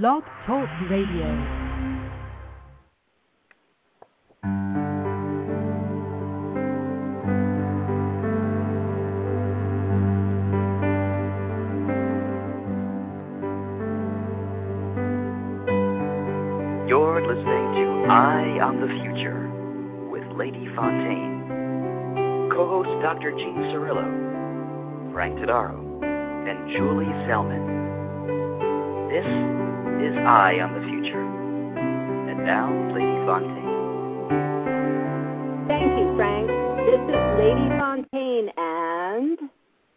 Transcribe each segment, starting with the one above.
Blog Talk Radio. You're listening to Eye on the Future with Lady Fontaine, co-host Dr. Jean Cirillo, Frank Tadaro, and Julie Selman. This is Eye on the Future. And now, Lady Fontaine. Thank you, Frank. This is Lady Fontaine and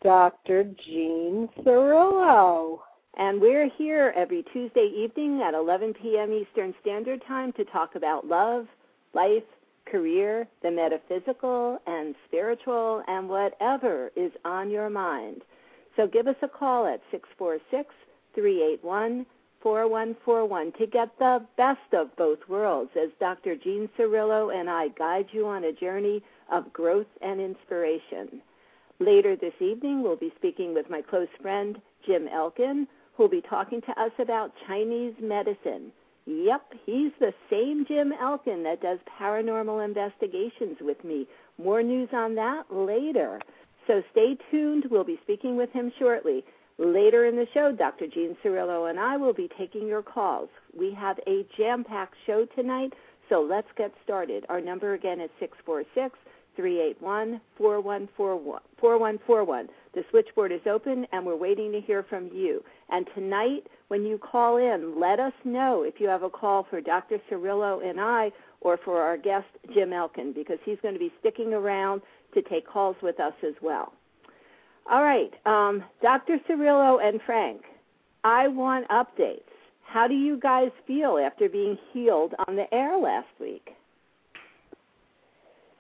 Dr. Jean Cirillo. and we're here every Tuesday evening at 11 p.m. Eastern Standard Time to talk about love, life, career, the metaphysical and spiritual, and whatever is on your mind. So give us a call at 646 381 4141 to get the best of both worlds as Dr. Jean Cirillo and I guide you on a journey of growth and inspiration. Later this evening, we'll be speaking with my close friend, Jim Elkin, who'll be talking to us about Chinese medicine. Yep, he's the same Jim Elkin that does paranormal investigations with me. More news on that later. So stay tuned. We'll be speaking with him shortly. Later in the show, Dr. Jean Cirillo and I will be taking your calls. We have a jam packed show tonight, so let's get started. Our number again is 646 381 4141. The switchboard is open, and we're waiting to hear from you. And tonight, when you call in, let us know if you have a call for Dr. Cirillo and I or for our guest, Jim Elkin, because he's going to be sticking around to take calls with us as well. All right, um, Dr. Cirillo and Frank, I want updates. How do you guys feel after being healed on the air last week?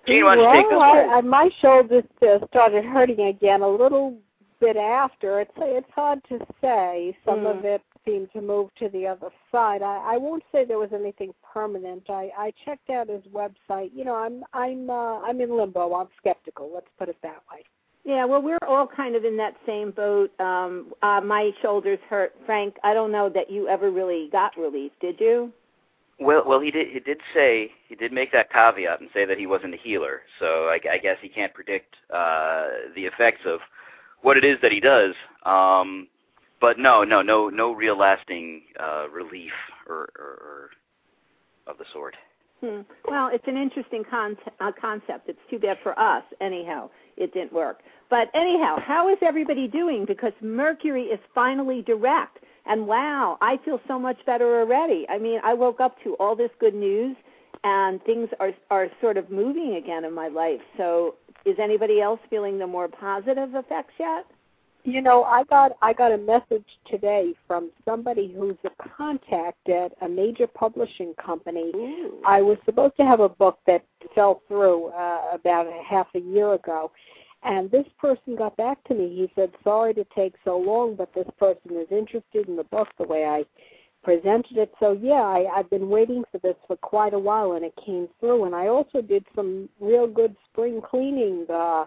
Jean, why don't you take this well, one? I, I, my shoulder uh, started hurting again a little bit after. It's it's hard to say. Some Mm. of it seemed to move to the other side. I, I won't say there was anything permanent. I, I checked out his website. You know, I'm I'm uh, I'm in limbo. I'm skeptical. Let's put it that way. Yeah, well, we're all kind of in that same boat. Um, uh, my shoulders hurt. Frank, I don't know that you ever really got relief, did you? Well, well, he did. He did say he did make that caveat and say that he wasn't a healer. So I, I guess he can't predict uh, the effects of what it is that he does. Um, but no, no, no, no real lasting uh, relief or, or, or of the sort. Hmm. Well, it's an interesting con- uh, concept. It's too bad for us, anyhow. It didn't work. But anyhow, how is everybody doing? Because Mercury is finally direct. And wow, I feel so much better already. I mean, I woke up to all this good news and things are are sort of moving again in my life. So, is anybody else feeling the more positive effects yet? You know, I got I got a message today from somebody who's a contact at a major publishing company. Ooh. I was supposed to have a book that fell through uh, about a half a year ago, and this person got back to me. He said, "Sorry to take so long, but this person is interested in the book the way I presented it." So yeah, I, I've been waiting for this for quite a while, and it came through. And I also did some real good spring cleaning. Uh,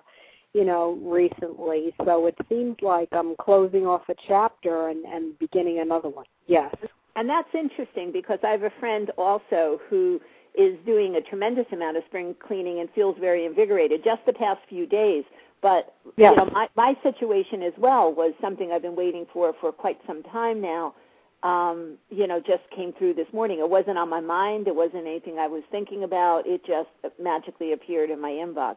you know, recently. So it seems like I'm closing off a chapter and, and beginning another one. Yes. And that's interesting because I have a friend also who is doing a tremendous amount of spring cleaning and feels very invigorated just the past few days. But Yes. you know, my my situation as well was something I've been waiting for for quite some time now. Um, you know, just came through this morning. It wasn't on my mind. It wasn't anything I was thinking about. It just magically appeared in my inbox.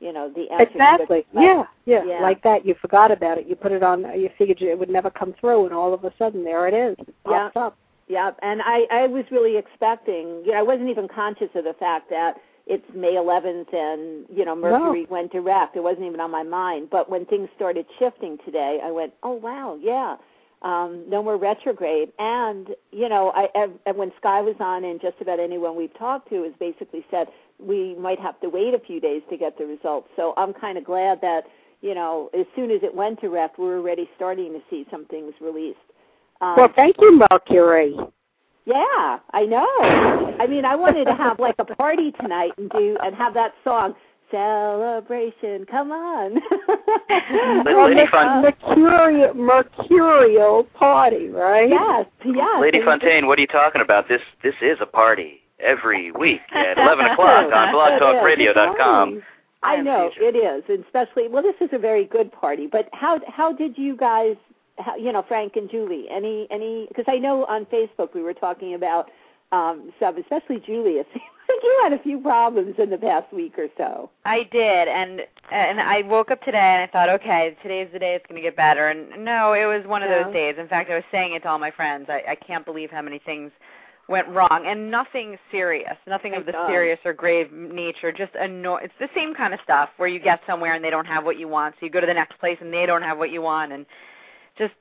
You know, the Exactly. Yeah, yeah, Yeah. Like that. You forgot about it. You put it on. You figured it would never come through, and all of a sudden, there it is. It Yeah. pops up. Yeah, and I, I was really expecting, you know, I wasn't even conscious of the fact that it's May 11th and, you know, Mercury went direct. It wasn't even on my mind. But when things started shifting today, I went, oh, wow, yeah, um, no more retrograde. And, you know, I, and when Sky was on and just about anyone we've talked to has basically said we might have to wait a few days to get the results. So I'm kind of glad that, you know, as soon as it went to ref, we're already starting to see some things released. Um, Well, thank you, Mercury. yeah, I know. I mean, I wanted to have like a party tonight and do and have that song celebration. Come on. Lady Fun- mercurial, mercurial party, right? Yes, yes. Lady Fontaine, what are you talking about? This this is a party every week at 11 o'clock on blogtalkradio.com. I know it is, and especially well. This is a very good party. But how how did you guys, how, you know, Frank and Julie? Any any? Because I know on Facebook we were talking about um some, especially Julie. It seems like you had a few problems in the past week or so. I did, and and I woke up today and I thought, okay, today's the day it's going to get better. And no, it was one of No. those days. In fact, I was saying it to all my friends. I, I can't believe how many things went wrong, and nothing serious, nothing Thank of the God. serious or grave nature. Just anno- It's the same kind of stuff where you get somewhere and they don't have what you want, so you go to the next place and they don't have what you want, and just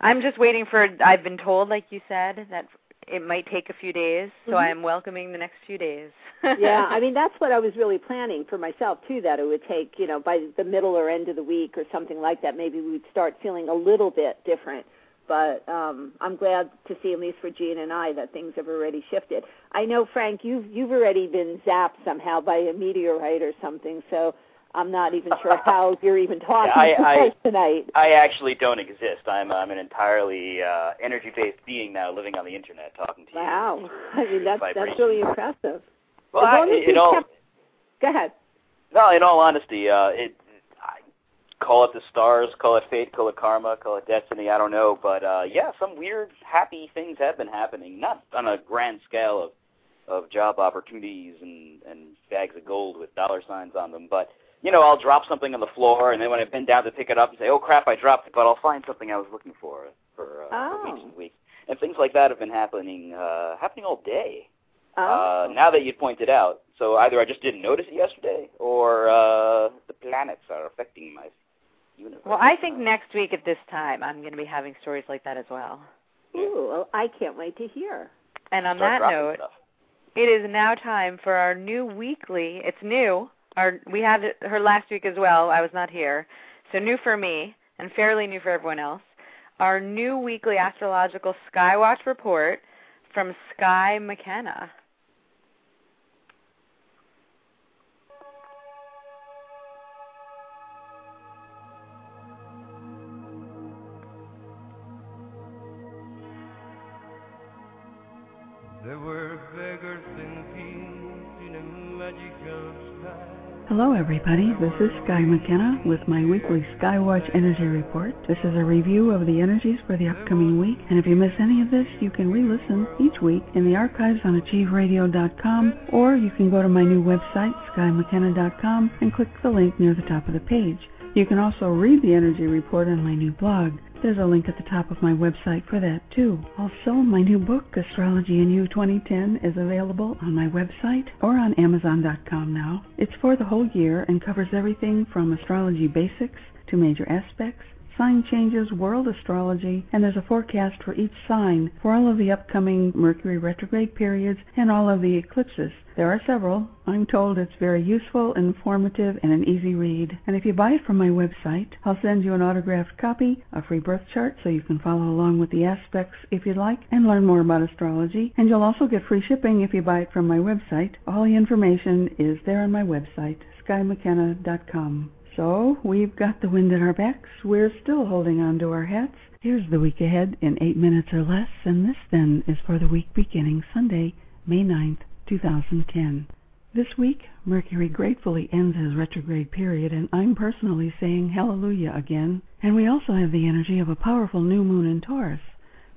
I'm just waiting for. I've been told, like you said, that it might take a few days, so Mhm. I am welcoming the next few days. yeah, I mean that's what I was really planning for myself too. That it would take, you know, by the middle or end of the week or something like that, maybe we'd start feeling a little bit different. But um, I'm glad to see, at least for Jean and I, that things have already shifted. I know, Frank, you've you've already been zapped somehow by a meteorite or something. So I'm not even sure how you're even talking I- to us tonight. I actually don't exist. I'm I'm an entirely uh, energy-based being now, living on the internet, talking to you. Wow, I mean that's vibration. that's really impressive. Well, As I, long as in you all kept- Go ahead. no, in all honesty, uh, it call it the stars, call it fate, call it karma, call it destiny. I don't know, but uh, yeah, some weird, happy things have been happening. Not on a grand scale of of job opportunities and and bags of gold with dollar signs on them, but you know, I'll drop something on the floor, and then when I bend down to pick it up and say, "Oh crap, I dropped it," but I'll find something I was looking for for, uh, for weeks Oh. and weeks, and things like that have been happening uh, happening all day. Oh. Uh, now that you pointed out, so either I just didn't notice it yesterday, or uh, the planets are affecting my universe. Well, I think next week at this time I'm going to be having stories like that as well. Ooh, well, I can't wait to hear. And on Start that note, stuff. it is now time for our new weekly. It's new. Our we had her last week as well. I was not here, so new for me and fairly new for everyone else. Our new weekly astrological Skywatch report from Sky McKenna. Hello, everybody. This is Sky McKenna with my weekly Skywatch Energy Report. This is a review of the energies for the upcoming week, and if you miss any of this, you can re listen each week in the archives on AchieveRadio.com, or you can go to my new website, SkyMcKenna.com, and click the link near the top of the page. You can also read the energy report on my new blog. There's a link at the top of my website for that too. Also, my new book, Astrology in You 2010, is available on my website or on Amazon.com now. It's for the whole year and covers everything from astrology basics to major aspects, sign changes, world astrology, and there's a forecast for each sign for all of the upcoming Mercury retrograde periods and all of the eclipses. There are several. I'm told it's very useful, informative, and an easy read. And if you buy it from my website, I'll send you an autographed copy, a free birth chart so you can follow along with the aspects if you'd like and learn more about astrology. And you'll also get free shipping if you buy it from my website. All the information is there on my website, skymckenna.com. So, we've got the wind at our backs. We're still holding on to our hats. Here's the week ahead in eight minutes or less, and this then is for the week beginning Sunday, May 9th, 2010. This week, Mercury gratefully ends his retrograde period, and I'm personally saying hallelujah again. And we also have the energy of a powerful new moon in Taurus,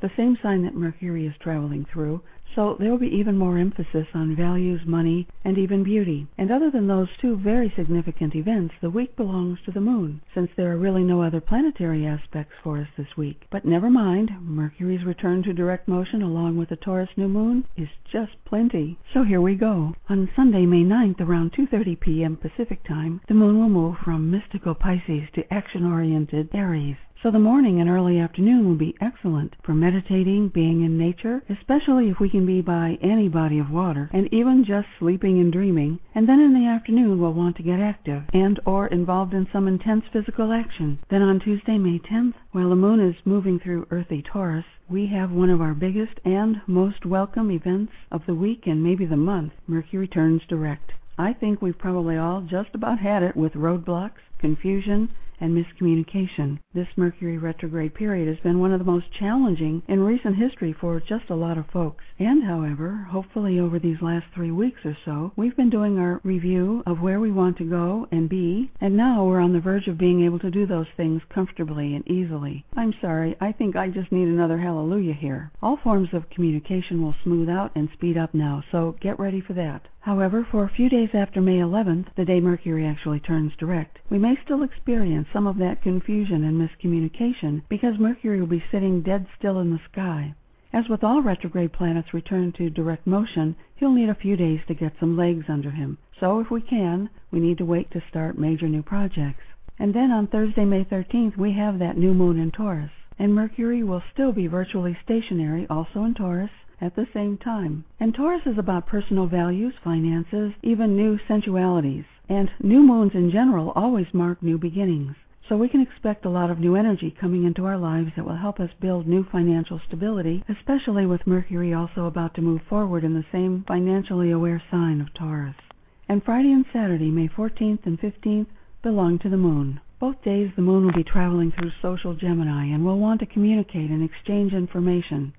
the same sign that Mercury is traveling through, so there will be even more emphasis on values, money, and even beauty. And other than those two very significant events, the week belongs to the moon, since there are really no other planetary aspects for us this week. But never mind, Mercury's return to direct motion along with the Taurus new moon is just plenty. So here we go. On Sunday, May 9th, around 2:30 p.m. Pacific Time, the moon will move from mystical Pisces to action-oriented Aries. So the morning and early afternoon will be excellent for meditating, being in nature, especially if we can be by any body of water, and even just sleeping and dreaming. And then in the afternoon we'll want to get active and or involved in some intense physical action. Then on Tuesday, May 10th, while the moon is moving through earthy Taurus, we have one of our biggest and most welcome events of the week and maybe the month. Mercury turns direct. I think we've probably all just about had it with roadblocks, confusion, and miscommunication. This Mercury retrograde period has been one of the most challenging in recent history for just a lot of folks. And, however, hopefully over these last three weeks or so, we've been doing our review of where we want to go and be, and now we're on the verge of being able to do those things comfortably and easily. I'm sorry, I think I just need another hallelujah here. All forms of communication will smooth out and speed up now, so get ready for that. However, for a few days after May 11th, the day Mercury actually turns direct, we may still experience some of that confusion and miscommunication because Mercury will be sitting dead still in the sky. As with all retrograde planets return to direct motion, he'll need a few days to get some legs under him. So, if we can, we need to wait to start major new projects. And then on Thursday, May 13th, we have that new moon in Taurus. And Mercury will still be virtually stationary, also in Taurus, at the same time. And Taurus is about personal values, finances, even new sensualities. And new moons in general always mark new beginnings. So we can expect a lot of new energy coming into our lives that will help us build new financial stability, especially with Mercury also about to move forward in the same financially aware sign of Taurus. And Friday and Saturday, May 14th and 15th, belong to the moon. Both days the moon will be traveling through social Gemini and will want to communicate and exchange information.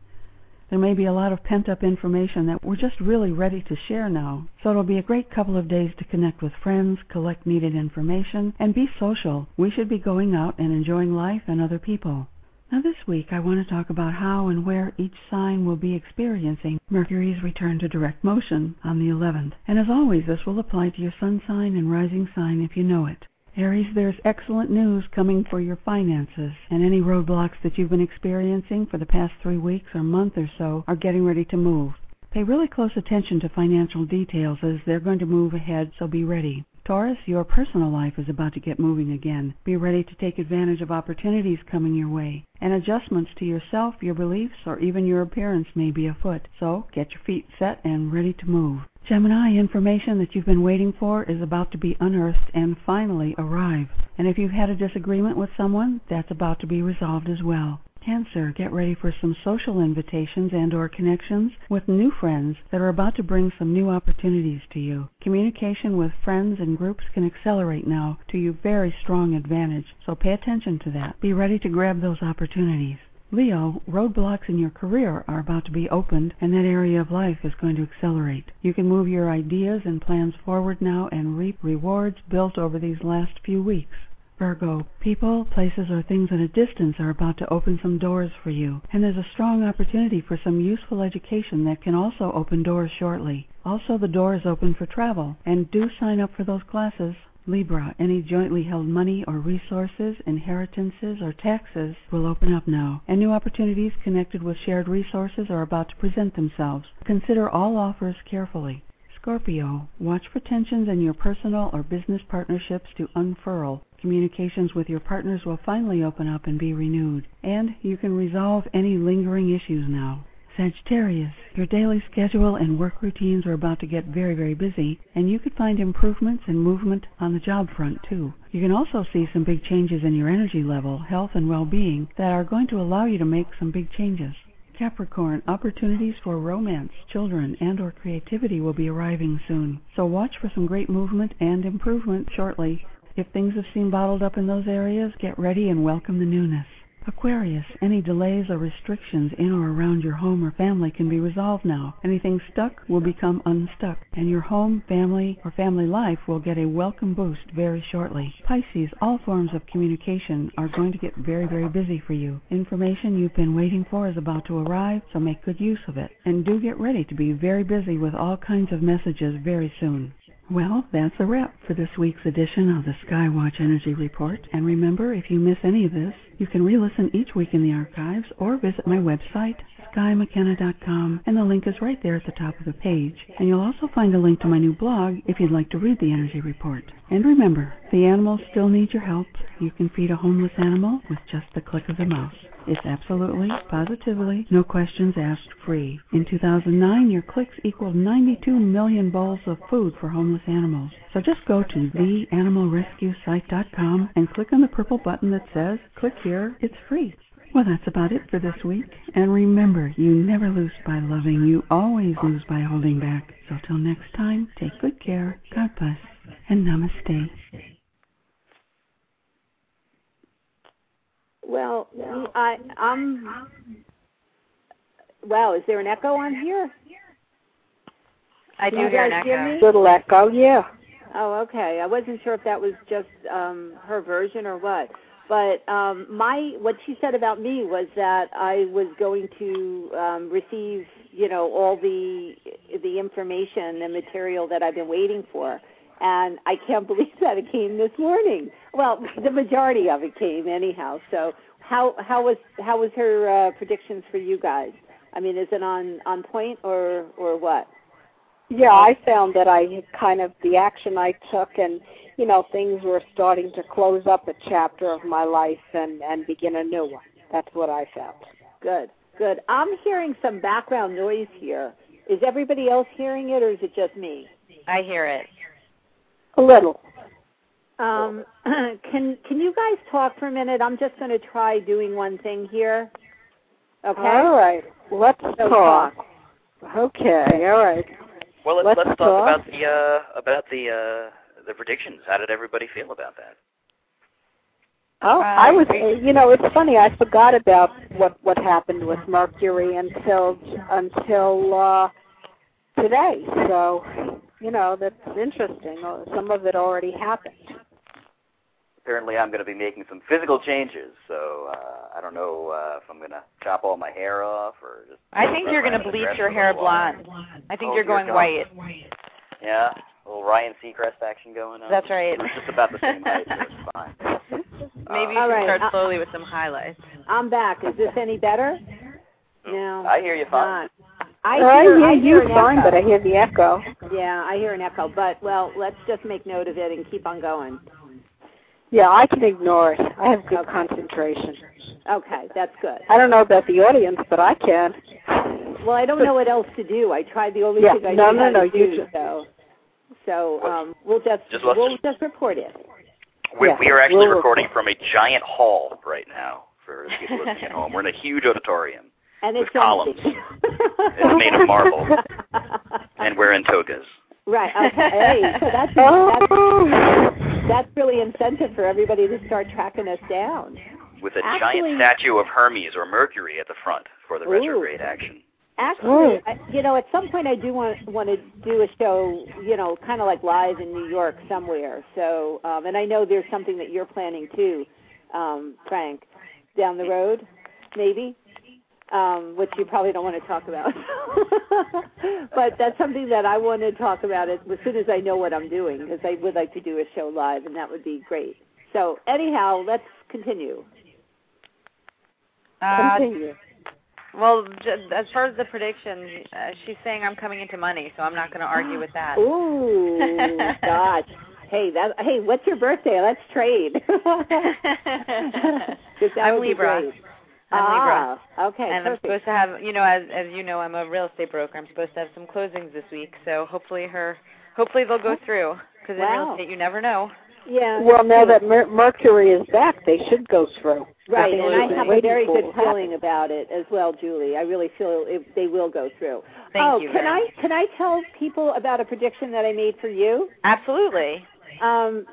There may be a lot of pent up information that we're just really ready to share now. So it'll be a great couple of days to connect with friends, collect needed information, and be social. We should be going out and enjoying life and other people. Now, this week I want to talk about how and where each sign will be experiencing Mercury's return to direct motion on the 11th. And as always, this will apply to your sun sign and rising sign if you know it. Aries, there's excellent news coming for your finances, and any roadblocks that you've been experiencing for the past three weeks or month or so are getting ready to move. Pay really close attention to financial details as they're going to move ahead, so be ready. Taurus, your personal life is about to get moving again. Be ready to take advantage of opportunities coming your way. And adjustments to yourself, your beliefs, or even your appearance may be afoot. So get your feet set and ready to move. Gemini, information that you've been waiting for is about to be unearthed and finally arrive. And if you've had a disagreement with someone, that's about to be resolved as well. Cancer, get ready for some social invitations and or connections with new friends that are about to bring some new opportunities to you. Communication with friends and groups can accelerate now to your very strong advantage, so pay attention to that. Be ready to grab those opportunities. Leo, roadblocks in your career are about to be opened, and that area of life is going to accelerate. You can move your ideas and plans forward now and reap rewards built over these last few weeks. Virgo, people, places, or things at a distance are about to open some doors for you, and there's a strong opportunity for some useful education that can also open doors shortly. Also, the door is open for travel, and do sign up for those classes. Libra, any jointly held money or resources, inheritances, or taxes will open up now, and new opportunities connected with shared resources are about to present themselves. Consider all offers carefully. Scorpio, watch for tensions in your personal or business partnerships to unfurl. Communications with your partners will finally open up and be renewed, and you can resolve any lingering issues now. Sagittarius, your daily schedule and work routines are about to get very, very busy, and you could find improvements and movement on the job front too. You can also see some big changes in your energy level, health, and well being that are going to allow you to make some big changes. Capricorn, opportunities for romance, children, and or creativity will be arriving soon. So watch for some great movement and improvement shortly. If things have seemed bottled up in those areas, get ready and welcome the newness. Aquarius, any delays or restrictions in or around your home or family can be resolved now. Anything stuck will become unstuck, and your home, family, or family life will get a welcome boost very shortly. Pisces, all forms of communication are going to get very, very busy for you. Information you've been waiting for is about to arrive, so make good use of it. And do get ready to be very busy with all kinds of messages very soon. Well, that's a wrap for this week's edition of the Skywatch Energy Report. And remember, if you miss any of this, you can re-listen each week in the archives or visit my website, skymckenna.com, and the link is right there at the top of the page. And you'll also find a link to my new blog if you'd like to read the Energy Report. And remember, the animals still need your help. You can feed a homeless animal with just the click of the mouse. It's absolutely, positively, no questions asked free. In 2009, your clicks equaled 92 million bowls of food for homeless animals. So just go to theanimalrescuesite.com and click on the purple button that says, click here, it's free. Well, that's about it for this week. And remember, you never lose by loving, you always lose by holding back. So till next time, take good care, God bless, and namaste. Well, I, I'm. Wow, is there an echo on here? I do You hear an echo. me? Little echo, yeah. Oh, okay. I wasn't sure if that was just um her version or what. But um my what she said about me was that I was going to um receive, you know, all the the information and material that I've been waiting for. And I can't believe that it came this morning. Well, the majority of it came anyhow. So how how was how was her uh, predictions for you guys? I mean, is it on on point or or what? Yeah, I found that I kind of the action I took and you know, things were starting to close up a chapter of my life and and begin a new one. That's what I felt. Good, good. I'm hearing some background noise here. Is everybody else hearing it, or is it just me? I hear it. A little. Um, can can you guys talk for a minute? I'm just going to try doing one thing here. Okay. All right. Let's So talk. Okay, all right. Well, let's, Let's let's talk talk. about the uh, about the uh, the predictions. How did everybody feel about that? Oh, I was. You know, it's funny. I forgot about what what happened with Mercury until until uh today. So, you know, that's interesting. Uh, Some of it already happened. Apparently, I'm going to be making some physical changes, so uh, I don't know uh, if I'm going to chop all my hair off or just. I think you're going to bleach your hair little while. blonde. I think Oh, you're going God. white. Yeah, a little Ryan Seacrest action going on. That's right. We're just about the same height, so it's fine. Maybe you All should right, start uh, slowly with some highlights. I'm back. Is this any better? No. I hear you fine. Not. I I hear, hear I hear you fine, echo. but I hear the echo. Yeah, I hear an echo. But well, let's just make note of it and keep on going. Yeah, I can ignore it. I have good Okay. concentration. Okay, that's good. I don't know about the audience, but I can. Well, I don't know what else to do. I tried the only Yeah, thing I no, knew no, how no, to you do. just- So, so um, we'll just, just we'll just- just report it. We, Yeah, we are actually we'll- recording from a giant hall right now for people listening at home. We're in a huge auditorium, And With it's columns. It's made of marble. and we're in togas. right. Okay. Hey, so that's that's Oh. that's really incentive for everybody to start tracking us down. with a Actually- giant statue of Hermes or Mercury at the front for the Ooh. retrograde action. Actually, I, you know, at some point I do want want to do a show, you know, kind of like live in New York somewhere. So, um, and I know there's something that you're planning too, um, Frank, down the road, maybe, um, which you probably don't want to talk about. but that's something that I want to talk about as, as soon as I know what I'm doing, because I would like to do a show live, and that would be great. So, anyhow, let's continue. Uh, Continue. Well, j- as far as the prediction, uh, she's saying I'm coming into money, so I'm not going to argue with that. Ooh, gosh. Hey, that. Hey, what's your birthday? Let's trade. I'm Libra. great. I'm Libra. ah, Okay, and I'm supposed to have, you know, as as you know, I'm a real estate broker. I'm supposed to have some closings this week, so hopefully her, hopefully they'll go through. Because in real estate, you never know. Yeah. Well, now true. that Mer- Mercury is back, they should go through. right, and I have a very good feeling about it as well, Julie. I really feel it, they will go through. Thank oh, you. can very I much. can I tell people about a prediction that I made for you? Absolutely. Um,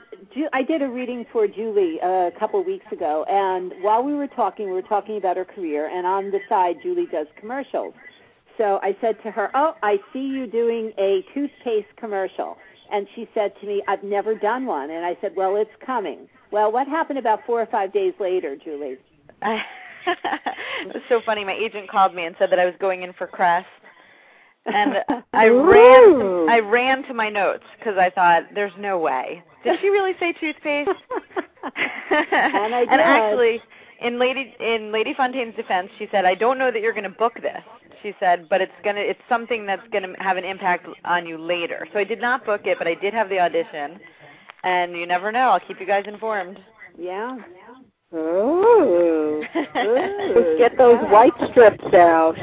I did a reading for Julie uh, a couple of weeks ago, and while we were talking, we were talking about her career, and on the side, Julie does commercials. So I said to her, "Oh, I see you doing a toothpaste commercial," and she said to me, "I've never done one," and I said, "Well, it's coming." Well, what happened about four or five days later, Julie? it was so funny. My agent called me and said that I was going in for Crest, and I ran. To, I ran to my notes because I thought, "There's no way." Did she really say toothpaste? And I and did. actually, in Lady in Lady Fontaine's defense, she said, "I don't know that you're going to book this." She said, "But it's gonna it's something that's going to have an impact on you later." So I did not book it, but I did have the audition. And you never know. I'll keep you guys informed. yeah. Ooh. Ooh. Let's get those white strips out.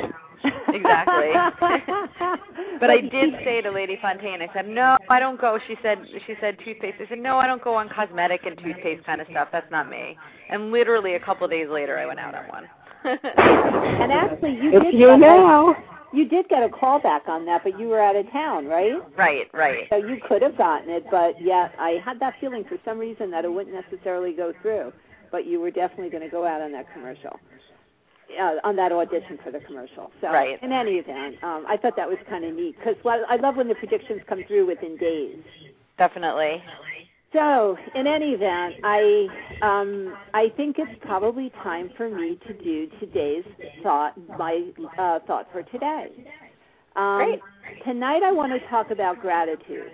Exactly. But I did say to Lady Fontaine, I said, "No, I don't go." She said, "She said toothpaste." I said, "No, I don't go on cosmetic and toothpaste kind of stuff. That's not me." And literally a couple of days later, I went out on one. and actually, you It's did you get a- you did get a call back on that, but you were out of town, right? Right, right. So you could have gotten it, but yet I had that feeling for some reason that it wouldn't necessarily go through. But you were definitely going to go out on that commercial, uh, on that audition for the commercial. So Right. in any event, um, I thought that was kind of neat because I love when the predictions come through within days. Definitely. So, in any event, I um, I think it's probably time for me to do today's thought, my uh, thought for today. Um, Great. Tonight, I want to talk about gratitude.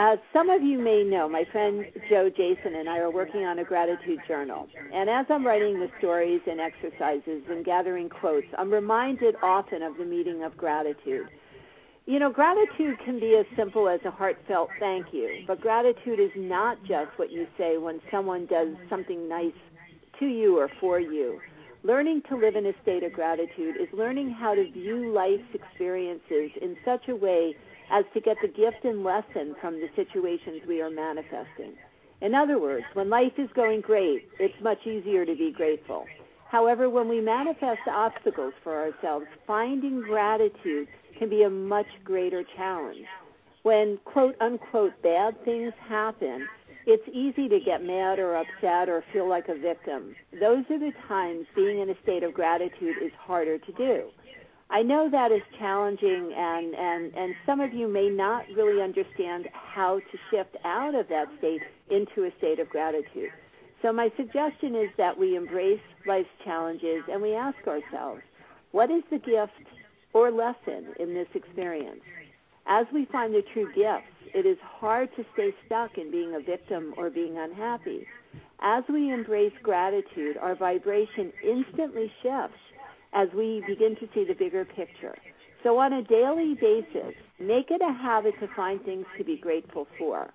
As some of you may know, my friend Joe Jason and I are working on a gratitude journal. And as I'm writing the stories and exercises and gathering quotes, I'm reminded often of the meaning of gratitude. You know, gratitude can be as simple as a heartfelt thank you, but gratitude is not just what you say when someone does something nice to you or for you. Learning to live in a state of gratitude is learning how to view life's experiences in such a way as to get the gift and lesson from the situations we are manifesting. In other words, when life is going great, it's much easier to be grateful. However, when we manifest obstacles for ourselves, finding gratitude can be a much greater challenge. When quote unquote bad things happen, it's easy to get mad or upset or feel like a victim. Those are the times being in a state of gratitude is harder to do. I know that is challenging and, and, and some of you may not really understand how to shift out of that state into a state of gratitude. So my suggestion is that we embrace life's challenges and we ask ourselves, what is the gift or lesson in this experience? As we find the true gifts, it is hard to stay stuck in being a victim or being unhappy. As we embrace gratitude, our vibration instantly shifts as we begin to see the bigger picture. So on a daily basis, make it a habit to find things to be grateful for.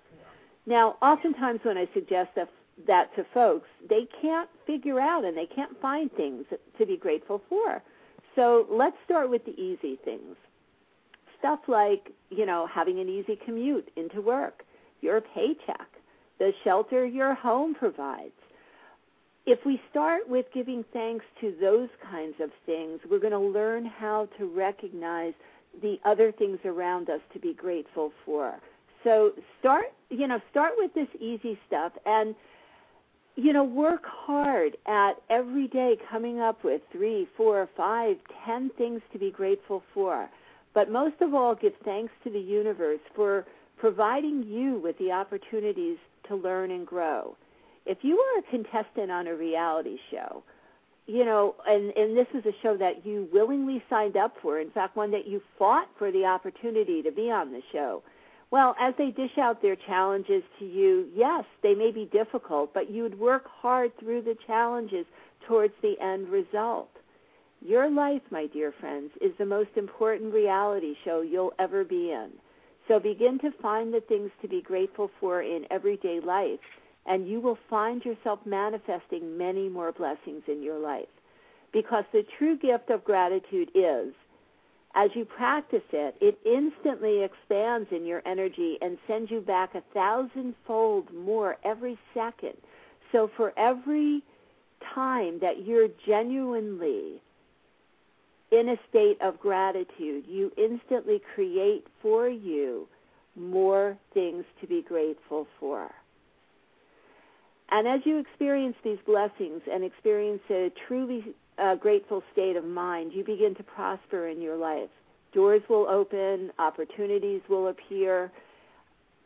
Now, oftentimes when I suggest that, to folks, they can't figure out and they can't find things to be grateful for. So let's start with the easy things. Stuff like, you know, having an easy commute into work, your paycheck, the shelter your home provides. If we start with giving thanks to those kinds of things, we're going to learn how to recognize the other things around us to be grateful for. So start, you know, start with this easy stuff and you know, work hard at every day coming up with three, four, five, ten things to be grateful for. But most of all, give thanks to the universe for providing you with the opportunities to learn and grow. If you are a contestant on a reality show, you know, and, and this is a show that you willingly signed up for, in fact, one that you fought for the opportunity to be on the show, well, as they dish out their challenges to you, yes, they may be difficult, but you'd work hard through the challenges towards the end result. Your life, my dear friends, is the most important reality show you'll ever be in. So begin to find the things to be grateful for in everyday life, and you will find yourself manifesting many more blessings in your life. Because the true gift of gratitude is as you practice it, it instantly expands in your energy and sends you back a thousandfold more every second. So for every time that you're genuinely in a state of gratitude, you instantly create for you more things to be grateful for. And as you experience these blessings and experience a truly uh, grateful state of mind, you begin to prosper in your life. Doors will open, opportunities will appear.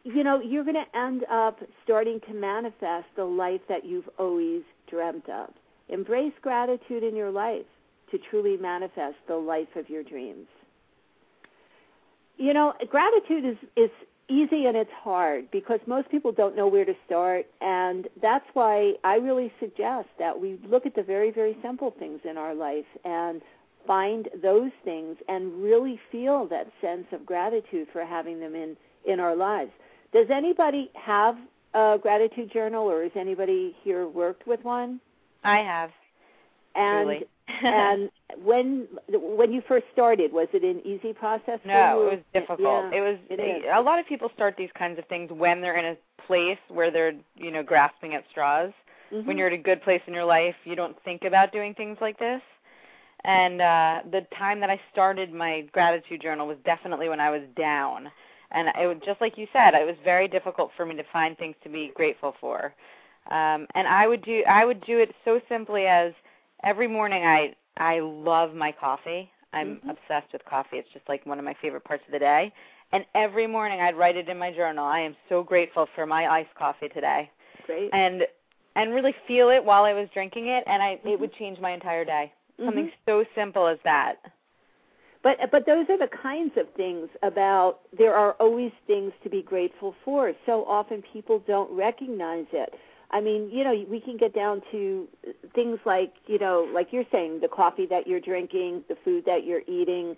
You know, you're going to end up starting to manifest the life that you've always dreamt of. Embrace gratitude in your life to truly manifest the life of your dreams. You know, gratitude is, is easy and it's hard because most people don't know where to start and that's why I really suggest that we look at the very very simple things in our life and find those things and really feel that sense of gratitude for having them in in our lives. Does anybody have a gratitude journal or has anybody here worked with one? I have. And Really. And when when you first started, was it an easy process? for No, it was difficult. Yeah, it was it is. a lot of people start these kinds of things when they're in a place where they're, you know, grasping at straws. Mhm. When you're at a good place in your life, you don't think about doing things like this. And uh the time that I started my gratitude journal was definitely when I was down. And it was just like you said, it was very difficult for me to find things to be grateful for. Um and I would do I would do it so simply as every morning I I love my coffee. I'm Mhm. obsessed with coffee. It's just like one of my favorite parts of the day. And every morning I'd write it in my journal. I am so grateful for my iced coffee today. Great. And and really feel it while I was drinking it and I it would change my entire day. Something Mhm. so simple as that. But but those are the kinds of things about there are always things to be grateful for. So often people don't recognize it. I mean, you know, we can get down to things like, you know, like you're saying, the coffee that you're drinking, the food that you're eating.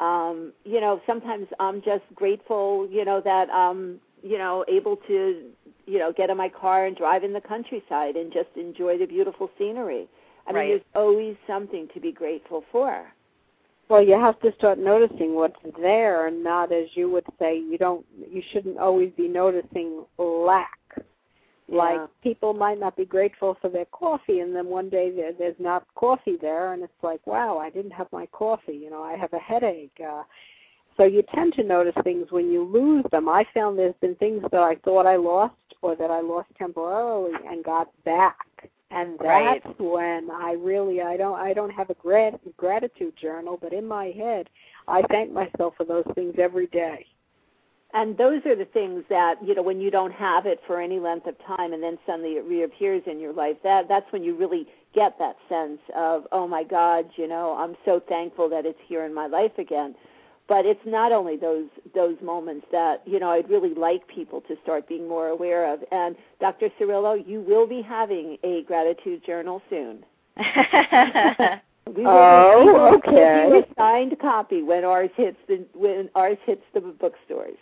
Um, you know, sometimes I'm just grateful, you know, that I'm, you know, able to, you know, get in my car and drive in the countryside and just enjoy the beautiful scenery. I mean, there's always something to be grateful for. Well, you have to start noticing what's there, and not as you would say. You don't. You shouldn't always be noticing lack. Like Yeah. people might not be grateful for their coffee, and then one day there, there's not coffee there, and it's like, wow, I didn't have my coffee. You know, I have a headache. Uh, so you tend to notice things when you lose them. I found there's been things that I thought I lost, or that I lost temporarily, and got back. And Right. that's when I really I don't I don't have a grat- gratitude journal, but in my head I thank myself for those things every day. And those are the things that, you know, when you don't have it for any length of time and then suddenly it reappears in your life, that that's when you really get that sense of, oh my God, you know, I'm so thankful that it's here in my life again. But it's not only those those moments that, you know, I'd really like people to start being more aware of. And Dr. Cirillo, you will be having a gratitude journal soon. We oh, will, Oh, we will okay. give you a signed copy when ours hits the when ours hits the bookstores.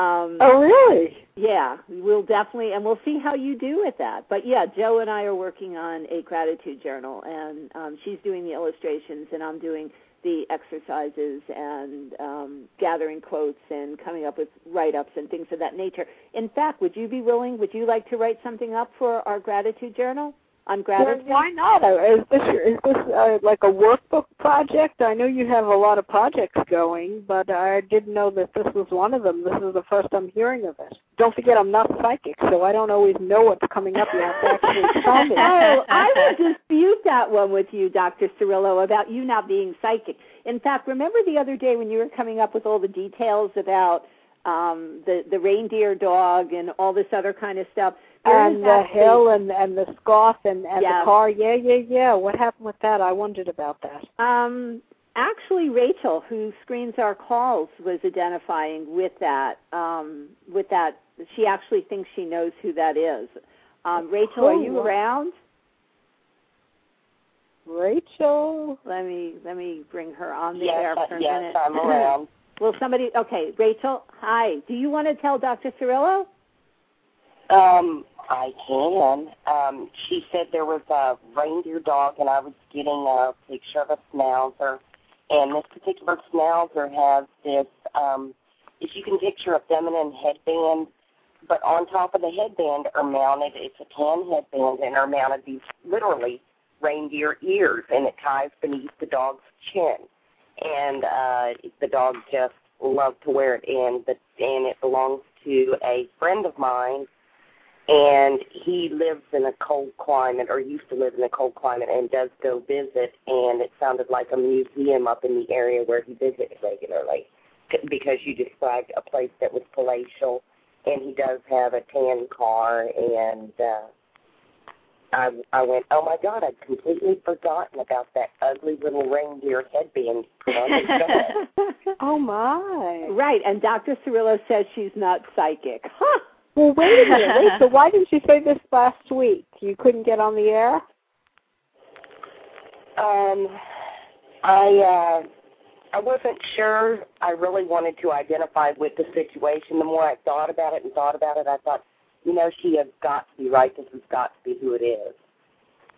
Um, Oh really? yeah, we'll definitely, and we'll see how you do with that. But yeah, Joe and I are working on a gratitude journal, and um, she's doing the illustrations, and I'm doing the exercises and um, gathering quotes and coming up with write-ups and things of that nature. In fact, would you be willing? Would you like to write something up for our gratitude journal on Well, gratitude? why not? Is this is this uh, like a workbook project? I know you have a lot of projects going, but I didn't know that this was one of them. This is the first I'm hearing of it. Don't forget, I'm not psychic, so I don't always know what's coming up. You have to actually tell me. oh, I will dispute that one with you, Dr. Cirillo, about you not being psychic. In fact, remember the other day when you were coming up with all the details about um, the the reindeer dog and all this other kind of stuff? There is and the hill and and the scoff and and Yeah. the car. Yeah, yeah, yeah. What happened with that? I wondered about that. Um, actually, Rachel, who screens our calls, was identifying with that. Um, with that, she actually thinks she knows who that is. Um, Rachel, are you around? Rachel. Let me let me bring her on the Yes, air uh, for a yes, minute. I'm around. Will somebody? Okay, Rachel. Hi. Do you want to tell Dr. Cirillo? Um, I can. Um, she said there was a reindeer dog, and I was getting a picture of a schnauzer. And this particular schnauzer has this, um, if you can picture a feminine headband, but on top of the headband are mounted, it's a tan headband, and are mounted these literally reindeer ears, and it ties beneath the dog's chin. And uh, the dog just loved to wear it, and the and it belongs to a friend of mine and he lives in a cold climate or used to live in a cold climate and does go visit and it sounded like a museum up in the area where he visits regularly because you described a place that was palatial and he does have a tan car and uh I I went, Oh my god, I'd completely forgotten about that ugly little reindeer headband put on his head. Oh my. right. And Dr. Cirillo says she's not psychic. Huh. Well, wait a minute. Wait. So why didn't you say this last week? You couldn't get on the air. Um, I uh, I wasn't sure. I really wanted to identify with the situation. The more I thought about it and thought about it, I thought, you know, she has got to be right. This has got to be who it is.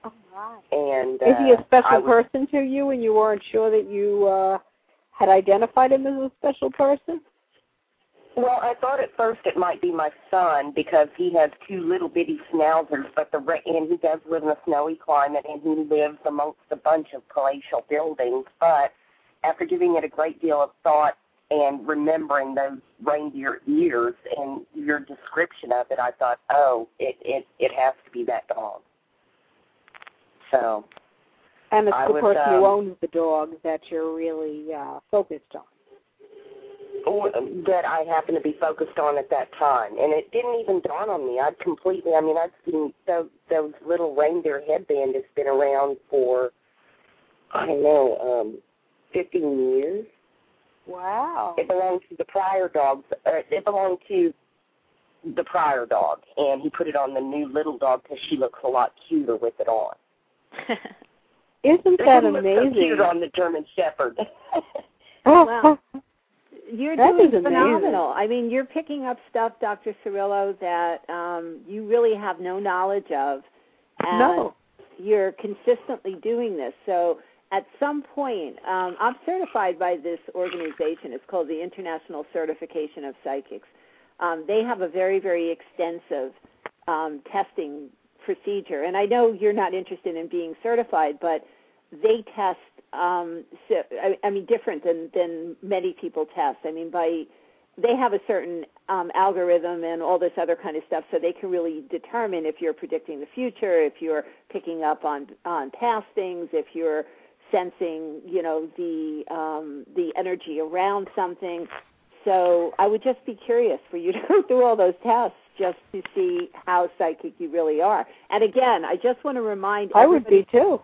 Oh my. And uh, Is he a special was, person to you, and you weren't sure that you uh had identified him as a special person? Well, I thought at first it might be my son because he has two little bitty schnauzers, but the and he does live in a snowy climate and he lives amongst a bunch of palatial buildings. But after giving it a great deal of thought and remembering those reindeer ears and your description of it, I thought, oh, it it it has to be that dog. So And it's I the was, person um, who owns the dog that you're really uh, focused on. That I happened to be focused on at that time, and it didn't even dawn on me. I'd completely. I mean, I've seen those those little reindeer headband has been around for I don't know, um, fifteen years. Wow. It belonged to the prior dog. Uh, it belonged to the prior dog, and he put it on the new little dog because she looks a lot cuter with it on. Isn't that didn't so amazing? cute on the German Shepherd. Wow. You're That doing phenomenal. I mean, you're picking up stuff, Dr. Cirillo, that um, you really have no knowledge of, and no. you're consistently doing this. So, at some point, um, I'm certified by this organization. It's called the International Certification of Psychics. Um, they have a very, very extensive um, testing procedure, and I know you're not interested in being certified, but they test um so, I, I mean different than than many people test. I mean by they have a certain um algorithm and all this other kind of stuff so they can really determine if you're predicting the future if you're picking up on on past things if you're sensing you know the um the energy around something. So i would just be curious for you to go through all those tests just to see how psychic you really are. And again i just want to remind I would be too.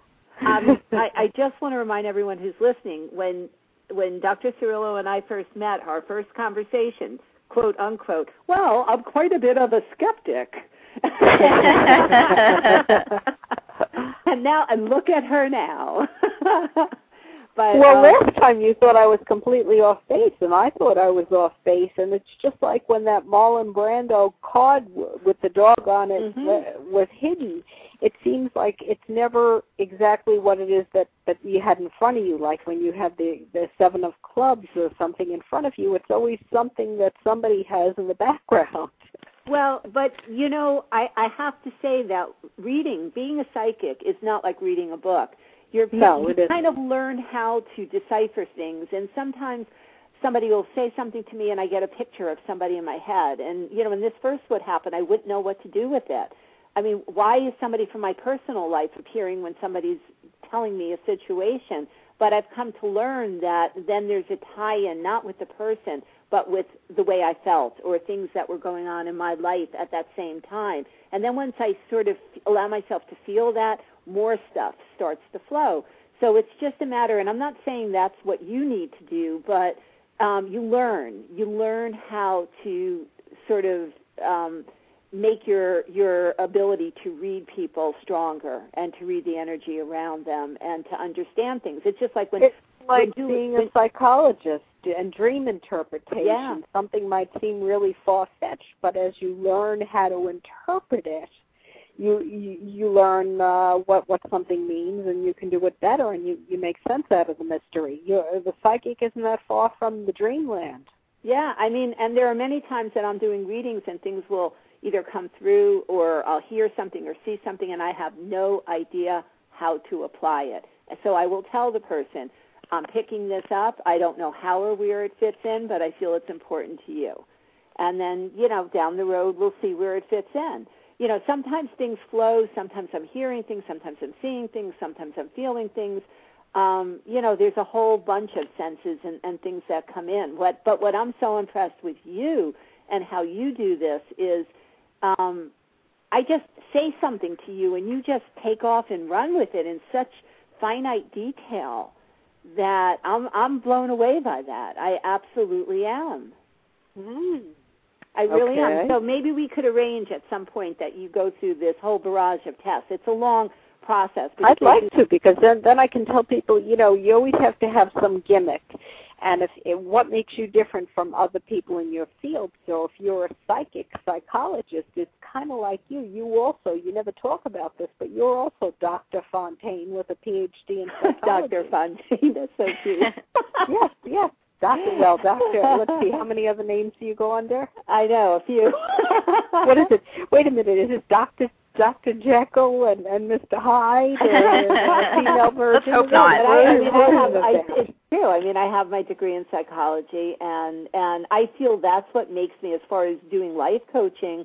Um, I, I just want to remind everyone who's listening when when Dr. Cirillo and I first met, our first conversation, quote unquote, well, I'm quite a bit of a skeptic. and now, and look at her now. But well, um, last time you thought I was completely off base, and I thought I was off base, and it's just like when that Marlon Brando card w- with the dog on it Mhm. wa- was hidden. It seems like it's never exactly what it is that that you had in front of you. Like when you have the the seven of clubs or something in front of you, it's always something that somebody has in the background. Well, but you know, I, I have to say that reading, being a psychic, is not like reading a book. You're No, you kind of learn how to decipher things, and sometimes somebody will say something to me, and I get a picture of somebody in my head. And you know, when this first would happen, I wouldn't know what to do with it. I mean, why is somebody from my personal life appearing when somebody's telling me a situation? But I've come to learn that then there's a tie-in, not with the person, but with the way I felt or things that were going on in my life at that same time. And then once I sort of allow myself to feel that, more stuff starts to flow. So it's just a matter, and I'm not saying that's what you need to do, but um, you learn. You learn how to sort of um, make your your ability to read people stronger and to read the energy around them and to understand things. It's just like when It's like when being when- a psychologist and dream interpretation. Yeah. Something might seem really far fetched, but as you learn how to interpret it, you you, learn uh, what what something means, and you can do it better, and you you make sense out of the mystery. You're, the psychic isn't that far from the dreamland. Yeah, I mean, and there are many times that I'm doing readings and things will either come through or I'll hear something or see something and I have no idea how to apply it. So I will tell the person, I'm picking this up. I don't know how or where it fits in, but I feel it's important to you. And then, you know, down the road we'll see where it fits in. You know, sometimes things flow, sometimes I'm hearing things, sometimes I'm seeing things, sometimes I'm feeling things um, you know, there's a whole bunch of senses and, and things that come in. What, but what I'm so impressed with you and how you do this is, um, I just say something to you and you just take off and run with it in such finite detail that I'm I'm blown away by that. I absolutely am. Mm. I really Okay. am. So maybe we could arrange at some point that you go through this whole barrage of tests. It's a long process. I'd like to because then then I can tell people, you know, you always have to have some gimmick, and if, if what makes you different from other people in your field. So if you're a psychic psychologist, it's kind of like you. You also you never talk about this, but you're also Dr. Fontaine with a PhD in psychology. Dr. Fontaine, that's so cute. yes, yes, Doctor. Well, Doctor. Let's see. How many other names do you go under? I know a few. what is it? Wait a minute. Is it Doctor Dr. Jekyll and, and Mr. Hyde or female version? Let's hope not. I, I mean, I have, I, it's true. I mean, I have my degree in psychology, and and I feel that's what makes me, as far as doing life coaching,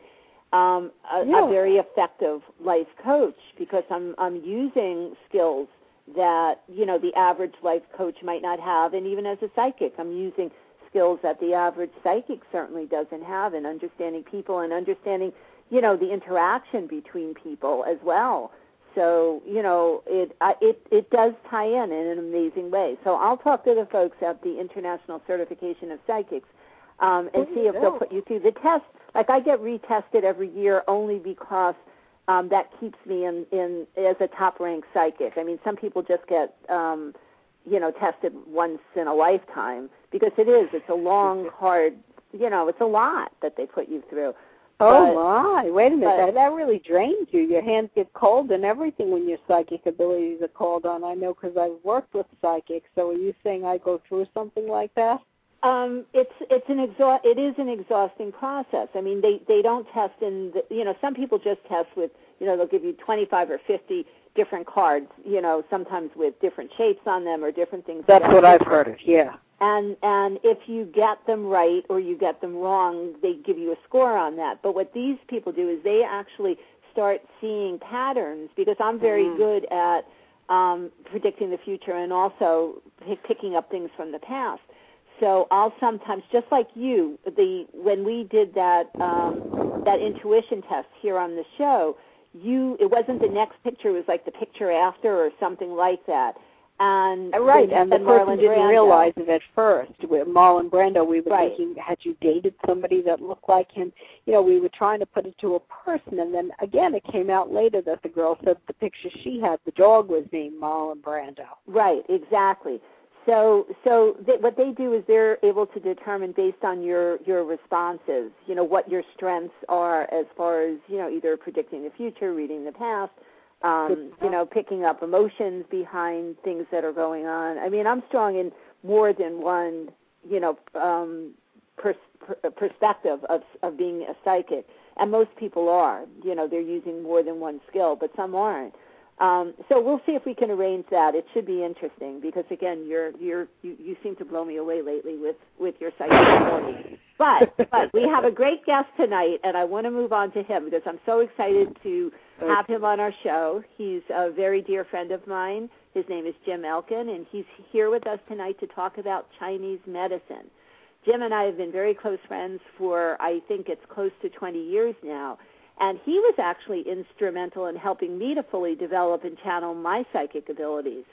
um, a, Yeah. a very effective life coach because I'm I'm using skills that you know the average life coach might not have, and even as a psychic, I'm using skills that the average psychic certainly doesn't have in understanding people and understanding you know the interaction between people as well. So you know it I, it it does tie in in an amazing way. So I'll talk to the folks at the International Certification of Psychics um, and see if they'll put you through the test. Like I get retested every year only because um, that keeps me in in as a top ranked psychic. I mean, some people just get um, you know tested once in a lifetime because it is it's a long hard you know it's a lot that they put you through. Oh But- my! Wait a minute. but- that, that really drains you. Your hands get cold and everything when your psychic abilities are called on. I know because I've worked with psychics. So are you saying I go through something like that? Um, it's it's an exhaust it is an exhausting process. I mean, they they don't test in the, you know some people just test with you know they'll give you 25 or 50 different cards, you know, sometimes with different shapes on them or different things. That's what I've heard of. Yeah. and and if you get them right or you get them wrong, they give you a score on that. But what these people do is they actually start seeing patterns because I'm very Mhm. good at um, predicting the future and also pick, picking up things from the past. So I'll sometimes, just like you, the when we did that um, that intuition test here on the show, you it wasn't the next picture; it was like the picture after or something like that. And Right, and the person Marlon didn't Brando. realize it at first. With Marlon Brando, we were Right. thinking, had you dated somebody that looked like him? You know, we were trying to put it to a person, and then again, it came out later that the girl said the picture she had, the dog was named Marlon Brando. Right, exactly. So, so th- what they do is they're able to determine based on your your responses, you know, what your strengths are as far as you know, either predicting the future, reading the past, um, you know, picking up emotions behind things that are going on. I mean, I'm strong in more than one, you know, um, pers- per- perspective of of being a psychic, and most people are. You know, they're using more than one skill, but some aren't. Um, so we'll see if we can arrange that. It should be interesting because again, you're you're you, you seem to blow me away lately with with your psychic ability. But but we have a great guest tonight, and I want to move on to him because I'm so excited to have him on our show. He's a very dear friend of mine. His name is Jim Elkin, and he's here with us tonight to talk about Chinese medicine. Jim and I have been very close friends for I think it's close to 20 years now. And he was actually instrumental in helping me to fully develop and channel my psychic abilities.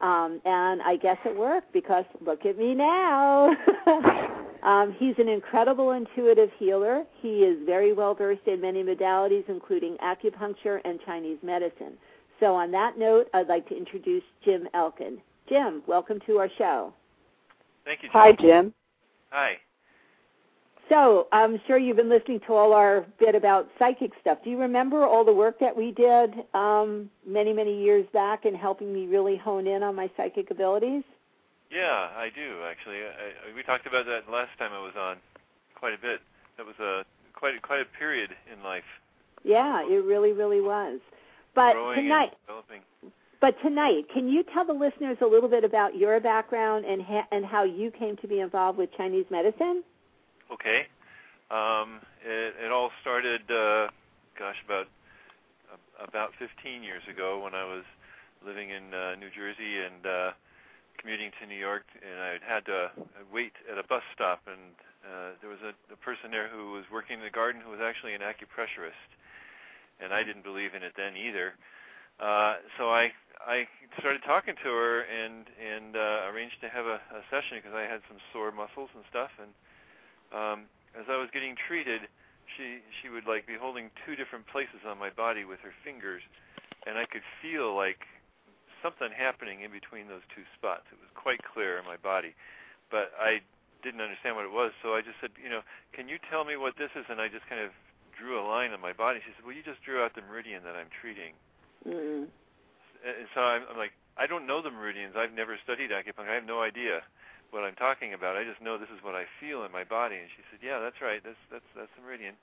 Um, and I guess it worked because look at me now. um, he's an incredible intuitive healer. He is very well versed in many modalities, including acupuncture and Chinese medicine. So, on that note, I'd like to introduce Jim Elkin. Jim, welcome to our show. Thank you. Hi, Jim. Jim. Hi. So I'm sure you've been listening to all our bit about psychic stuff. Do you remember all the work that we did um, many, many years back in helping me really hone in on my psychic abilities? Yeah, I do actually. I, I, we talked about that last time I was on quite a bit. That was a quite quite a period in life. Yeah, it really, really was. But growing tonight, but tonight, can you tell the listeners a little bit about your background and ha- and how you came to be involved with Chinese medicine? Okay. Um, it, it all started, uh, gosh, about about 15 years ago when I was living in uh, New Jersey and uh, commuting to New York, and I had to wait at a bus stop, and uh, there was a, a person there who was working in the garden who was actually an acupressurist, and I didn't believe in it then either. Uh, so I I started talking to her and and uh, arranged to have a, a session because I had some sore muscles and stuff, and um, as I was getting treated, she she would like be holding two different places on my body with her fingers, and I could feel like something happening in between those two spots. It was quite clear in my body, but I didn't understand what it was. So I just said, you know, can you tell me what this is? And I just kind of drew a line on my body. She said, well, you just drew out the meridian that I'm treating. Mm. And so I'm, I'm like, I don't know the meridians. I've never studied acupuncture. I have no idea. What I'm talking about. I just know this is what I feel in my body." And she said, "Yeah, that's right. That's that's that's the meridian."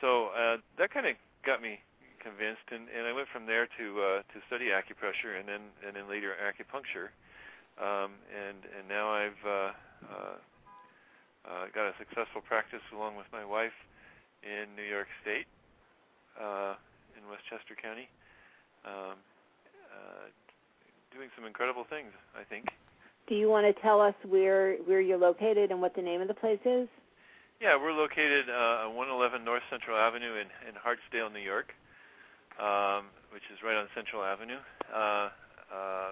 So uh, that kind of got me convinced, and, and I went from there to uh, to study acupressure, and then and then later acupuncture, um, and and now I've uh, uh, uh, got a successful practice along with my wife in New York State, uh, in Westchester County, um, uh, doing some incredible things. I think. Do you want to tell us where where you're located and what the name of the place is? Yeah, we're located uh, on 111 North Central Avenue in, in Hartsdale, New York, um, which is right on Central Avenue, uh, uh,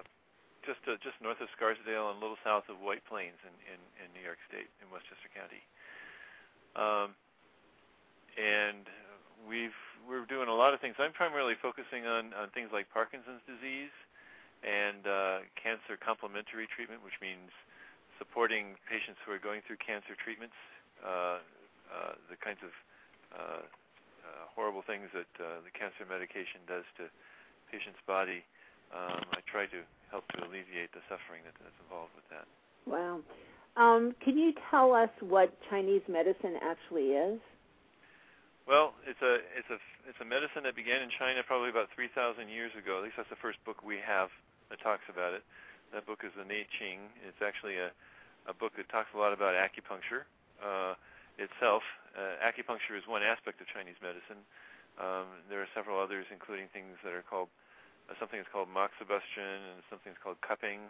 just uh, just north of Scarsdale and a little south of White Plains in, in, in New York State, in Westchester County. Um, and we've we're doing a lot of things. I'm primarily focusing on, on things like Parkinson's disease and uh, cancer complementary treatment, which means supporting patients who are going through cancer treatments uh, uh, the kinds of uh, uh, horrible things that uh, the cancer medication does to patient's body. Um, I try to help to alleviate the suffering that, that's involved with that. Wow. Um, can you tell us what Chinese medicine actually is? Well, it's a it's a it's a medicine that began in China probably about 3,000 years ago. At least that's the first book we have that talks about it. That book is the Nei Qing. It's actually a a book that talks a lot about acupuncture uh, itself. Uh, acupuncture is one aspect of Chinese medicine. Um, there are several others, including things that are called uh, something is called moxibustion and something is called cupping,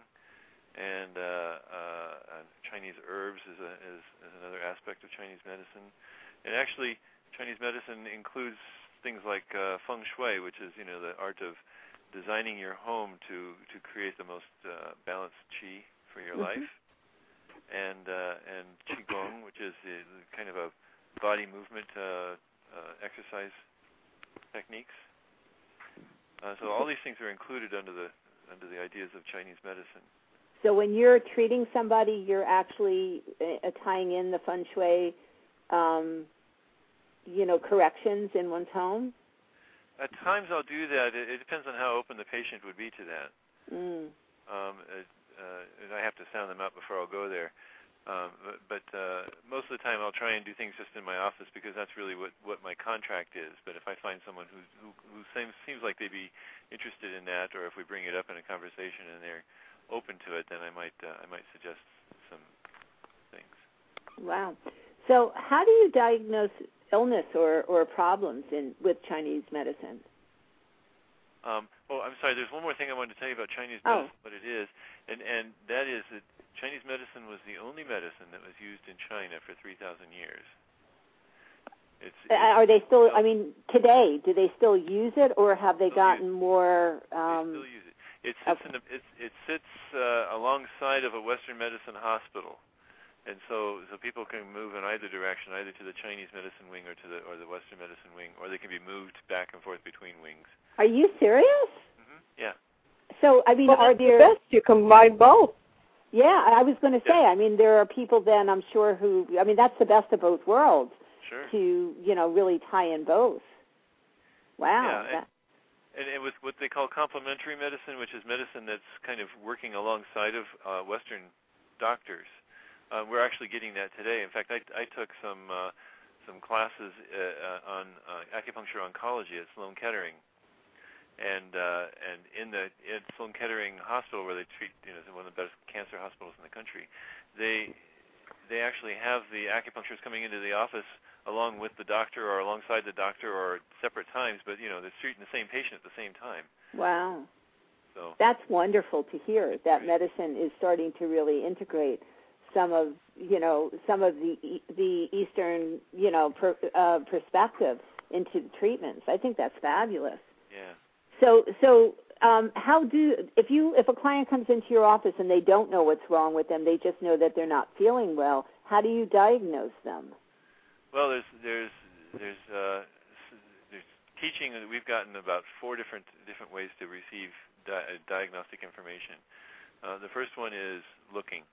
and uh, uh, Chinese herbs is, a, is, is another aspect of Chinese medicine. And actually, Chinese medicine includes things like uh, feng shui, which is you know the art of designing your home to to create the most uh, balanced qi for your mm-hmm. life and uh, and qigong, which is the, the kind of a body movement uh, uh, exercise techniques. Uh, so all these things are included under the under the ideas of Chinese medicine. So when you're treating somebody, you're actually uh, tying in the feng shui, um, you know, corrections in one's home. At times I'll do that. It, it depends on how open the patient would be to that. Mm. Um, it, uh, and I have to sound them out before I'll go there. Um, but but uh, most of the time, I'll try and do things just in my office because that's really what what my contract is. But if I find someone who who who seems seems like they'd be interested in that, or if we bring it up in a conversation and they're open to it, then I might uh, I might suggest some things. Wow. So, how do you diagnose illness or or problems in with Chinese medicine? Um, oh, I'm sorry. There's one more thing I wanted to tell you about Chinese oh. medicine. Oh. What it is, and and that is that Chinese medicine was the only medicine that was used in China for 3,000 years. It's, uh, it's, Are they still? I mean, today, do they still use it, or have they gotten more? Um, they still use it. It sits okay. in a, it, it sits uh, alongside of a Western medicine hospital, and so so people can move in either direction, either to the Chinese medicine wing or to the or the Western medicine wing, or they can be moved back and forth between wings. Are you serious? Mm-hmm. Yeah. So I mean, well, are there the best you combine both? Yeah, I was going to say. Yeah. I mean, there are people then I'm sure who. I mean, that's the best of both worlds. Sure. To you know really tie in both. Wow. Yeah, and, and, and with what they call complementary medicine, which is medicine that's kind of working alongside of uh, Western doctors. Uh, we're actually getting that today. In fact, I, I took some uh, some classes uh, uh, on uh, acupuncture oncology at Sloan Kettering and uh, and in the at Sloan Kettering Hospital, where they treat you know one of the best cancer hospitals in the country, they they actually have the acupuncturists coming into the office along with the doctor or alongside the doctor or separate times, but you know they're treating the same patient at the same time. Wow. So that's wonderful to hear that medicine is starting to really integrate some of you know some of the the Eastern you know per, uh, perspective into the treatments. I think that's fabulous. Yeah. So so um, how do if you if a client comes into your office and they don't know what's wrong with them, they just know that they're not feeling well. How do you diagnose them? Well, there's there's there's uh, there's teaching that we've gotten about four different different ways to receive di- diagnostic information. Uh, the first one is looking.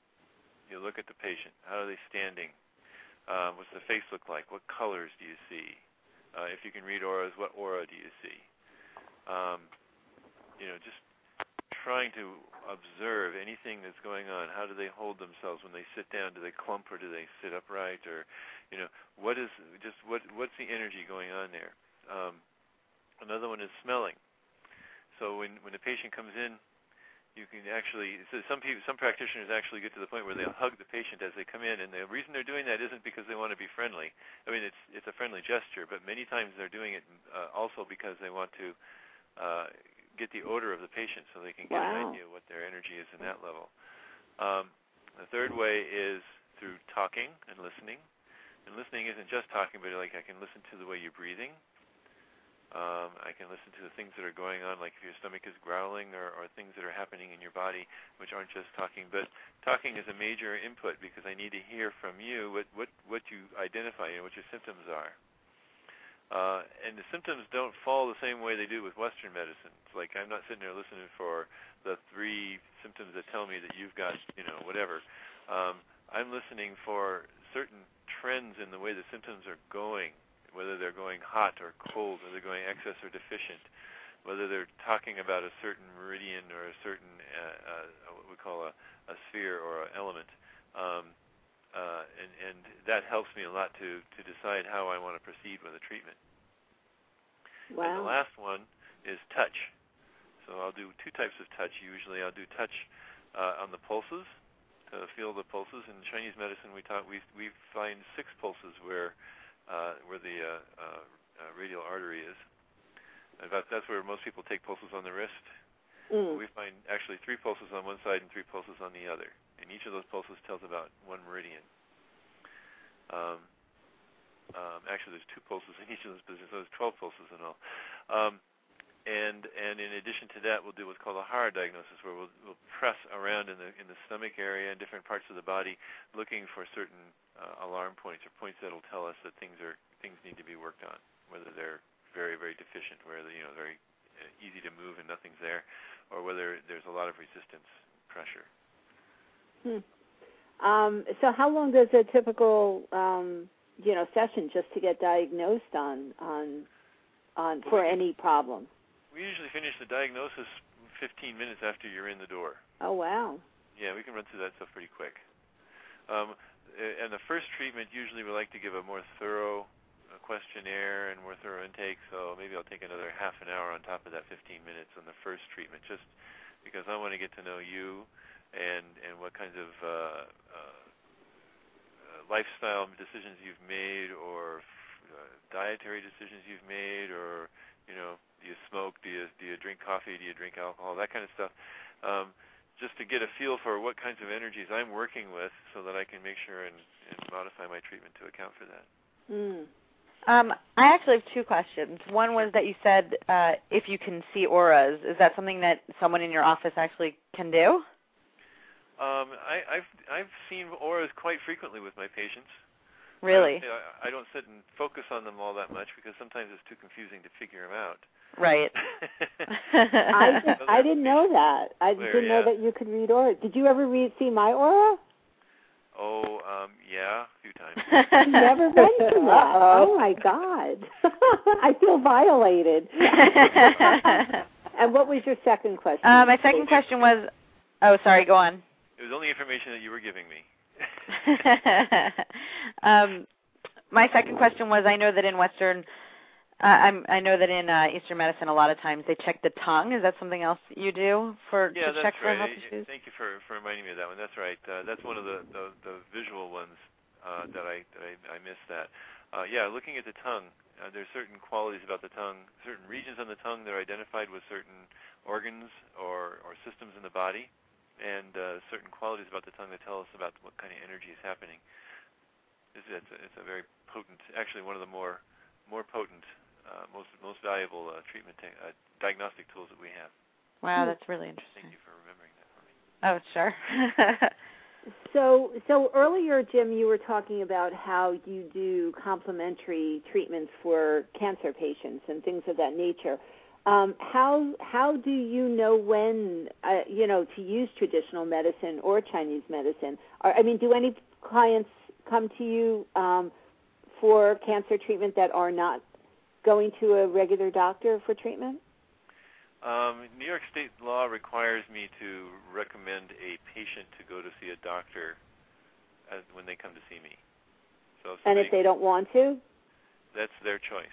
You look at the patient. How are they standing? Uh, what's the face look like? What colors do you see? Uh, if you can read auras, what aura do you see? um, you know, just trying to observe anything that's going on. How do they hold themselves when they sit down? Do they clump or do they sit upright? Or, you know, what is just what what's the energy going on there? Um, another one is smelling. So when when a patient comes in, you can actually so some people some practitioners actually get to the point where they'll hug the patient as they come in and the reason they're doing that isn't because they want to be friendly. I mean it's it's a friendly gesture but many times they're doing it uh, also because they want to uh, get the odor of the patient so they can get wow. an idea what their energy is in that level. Um, the third way is through talking and listening. And listening isn't just talking but like i can listen to the way you're breathing um, I can listen to the things that are going on, like if your stomach is growling or, or things that are happening in your body, which aren't just talking. But talking is a major input because I need to hear from you what what what you identify and what your symptoms are. Uh, and the symptoms don't fall the same way they do with Western medicine. It's like I'm not sitting there listening for the three symptoms that tell me that you've got, you know, whatever. Um, I'm listening for certain trends in the way the symptoms are going whether they're going hot or cold, whether they're going excess or deficient, whether they're talking about a certain meridian or a certain uh, uh, what we call a, a sphere or an element. Um, uh, and, and that helps me a lot to, to decide how I want to proceed with the treatment. Wow. And the last one is touch. So I'll do two types of touch. Usually I'll do touch uh, on the pulses to feel the pulses. In Chinese medicine, we talk, we we find six pulses where where the uh, uh, uh, radial artery is. Fact, that's where most people take pulses on the wrist. Mm. We find actually three pulses on one side and three pulses on the other, and each of those pulses tells about one meridian. Um, um, actually, there's two pulses in each of those positions, so there's 12 pulses in all. Um, and and in addition to that, we'll do what's called a Hara diagnosis, where we'll, we'll press around in the in the stomach area and different parts of the body, looking for certain uh, alarm points or points that'll tell us that things are things need to be worked on, whether they're very very deficient, where they're, you know very uh, easy to move and nothing's there, or whether there's a lot of resistance pressure. Hmm. Um, so, how long does a typical um, you know session just to get diagnosed on on on for any problem? We usually finish the diagnosis 15 minutes after you're in the door. Oh wow. Yeah, we can run through that stuff pretty quick. Um, and the first treatment, usually we like to give a more thorough uh, questionnaire and more thorough intake. So maybe I'll take another half an hour on top of that 15 minutes on the first treatment, just because I want to get to know you and and what kinds of uh, uh, uh lifestyle decisions you've made, or uh, dietary decisions you've made, or you know do you smoke? Do you do you drink coffee? Do you drink alcohol? That kind of stuff. Um, just to get a feel for what kinds of energies I'm working with, so that I can make sure and, and modify my treatment to account for that. Mm. Um, I actually have two questions. One was that you said uh, if you can see auras, is that something that someone in your office actually can do? Um, I, I've I've seen auras quite frequently with my patients. Really? I, I don't sit and focus on them all that much because sometimes it's too confusing to figure them out. Right. I did, I didn't know that. I Clear, didn't know yeah. that you could read aura. Did you ever read see my aura? Oh, um, yeah, a few times. You never mentioned that. Oh my god. I feel violated. and what was your second question? uh, my second question was, oh, sorry, go on. It was only information that you were giving me. um, my second question was, I know that in Western, uh, I'm, I know that in uh, Eastern medicine, a lot of times they check the tongue. Is that something else you do for yeah, to check for right. health issues? Thank you for, for reminding me of that one. That's right. Uh, that's one of the, the, the visual ones uh, that I that I, I missed that. Uh, yeah, looking at the tongue, uh, there's certain qualities about the tongue, certain regions on the tongue that are identified with certain organs or, or systems in the body, and uh, certain qualities about the tongue that tell us about what kind of energy is happening. It's, it's, a, it's a very potent, actually one of the more more potent, uh, most most valuable uh, treatment te- uh, diagnostic tools that we have. Wow, that's really interesting. Thank you for remembering that for me. Oh, sure. So, so earlier, Jim, you were talking about how you do complementary treatments for cancer patients and things of that nature. Um, how how do you know when uh, you know to use traditional medicine or Chinese medicine? Or, I mean, do any clients come to you um, for cancer treatment that are not going to a regular doctor for treatment? Um, New York State law requires me to recommend a patient to go to see a doctor as, when they come to see me. So if And if they don't want to, that's their choice.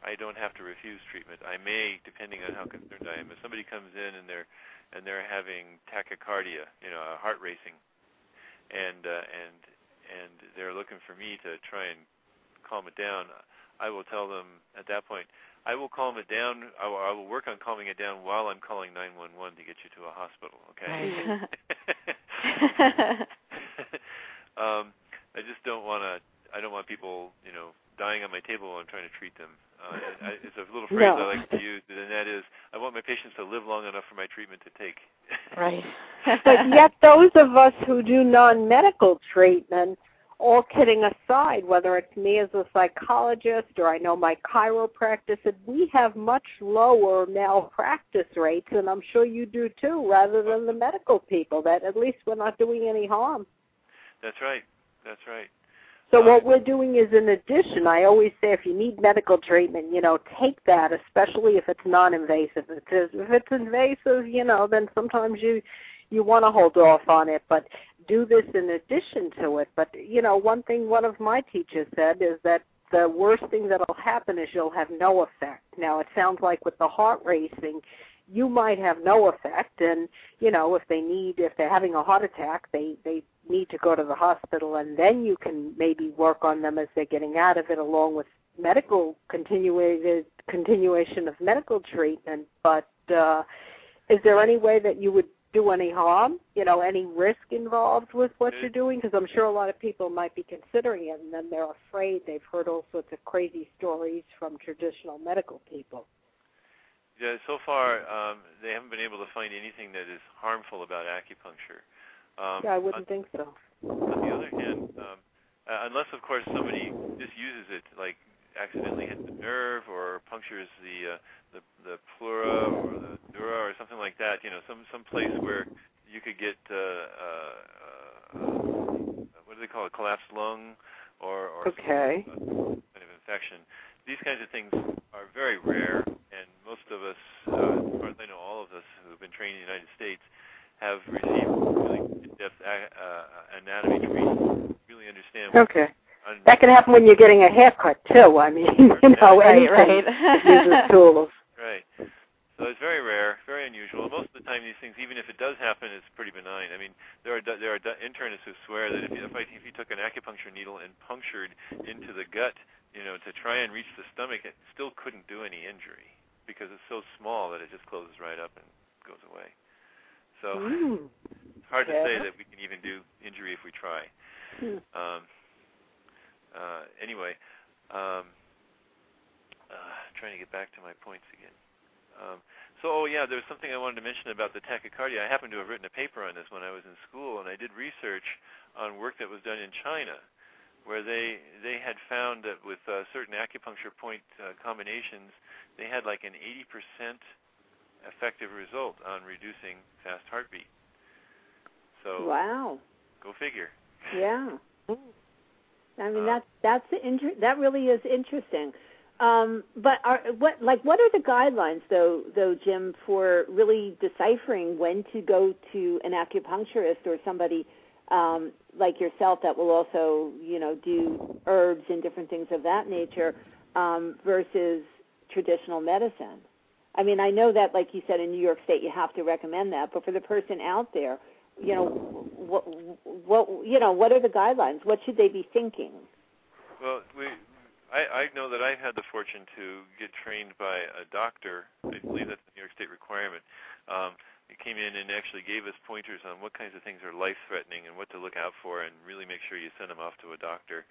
I don't have to refuse treatment. I may, depending on how concerned I am. If somebody comes in and they're and they're having tachycardia, you know, heart racing, and uh, and and they're looking for me to try and calm it down, I will tell them at that point. I will calm it down. I will, I will work on calming it down while I'm calling 911 to get you to a hospital. Okay. um, I just don't want to. I don't want people, you know, dying on my table while I'm trying to treat them. Uh, I, it's a little phrase No. I like to use, and that is, I want my patients to live long enough for my treatment to take. right. but yet those of us who do non-medical treatment, all kidding aside, whether it's me as a psychologist or I know my chiropractor said we have much lower malpractice rates, and I'm sure you do too, rather than the medical people. That at least we're not doing any harm. That's right. That's right. So what we're doing is in addition, I always say if you need medical treatment, you know, take that, especially if it's non-invasive. If it's, if it's invasive, you know, then sometimes you you want to hold off on it, but do this in addition to it. But you know, one thing one of my teachers said is that the worst thing that'll happen is you'll have no effect. Now it sounds like with the heart racing, you might have no effect and you know if they need if they're having a heart attack they they need to go to the hospital and then you can maybe work on them as they're getting out of it along with medical continuated continuation of medical treatment. But uh is there any way that you would do any harm you know any risk involved with what you're doing? Because i'm sure a lot of people might be considering it and then they're afraid. They've heard all sorts of crazy stories from traditional medical people Yeah, so far um, they haven't been able to find anything that is harmful about acupuncture. Um, yeah i wouldn't think so On the other hand, um, uh, unless of course somebody misuses it, like accidentally hits the nerve or punctures the uh, the the pleura or the dura or something like that, you know, some some place where you could get uh, uh, uh, what do they call it, collapsed lung or or some Okay. kind of infection. These kinds of things are very rare, and most of us, uh, as far as I know, all of us who have been trained in the United States have received really in-depth a- uh, anatomy training, really understand. okay un- That can happen when you're getting a haircut too. I mean, you know, Right, anything right. that uses tools. Right. So it's very rare, very unusual. Most of the time, these things, even if it does happen, it's pretty benign. I mean, there are there are internists who swear that if you, if, I, if you took an acupuncture needle and punctured into the gut, you know, to try and reach the stomach, it still couldn't do any injury because it's so small that it just closes right up and goes away. So it's hard to say that we can even do injury if we try. Hmm. Um, uh, anyway, um, uh, trying to get back to my points again. Um, so, oh yeah, there was something I wanted to mention about the tachycardia. I happened to have written a paper on this when I was in school, and I did research on work that was done in China, where they they had found that with uh, certain acupuncture point uh, combinations, they had like an 80% effective result on reducing fast heartbeat. So, wow. go figure. Yeah. I mean Uh, that that's the inter- that really is interesting. Um, but are what like what are the guidelines though though Jim for really deciphering when to go to an acupuncturist or somebody um, like yourself that will also you know do herbs and different things of that nature um, versus traditional medicine. I mean, I know that, like you said, in New York State, you have to recommend that. But for the person out there, you know, what, what, you know, what are the guidelines? What should they be thinking? Well, we, I, I know that I've had the fortune to get trained by a doctor. I believe that's a New York State requirement. Um, came in and actually gave us pointers on what kinds of things are life-threatening and what to look out for, and really make sure you send them off to a doctor.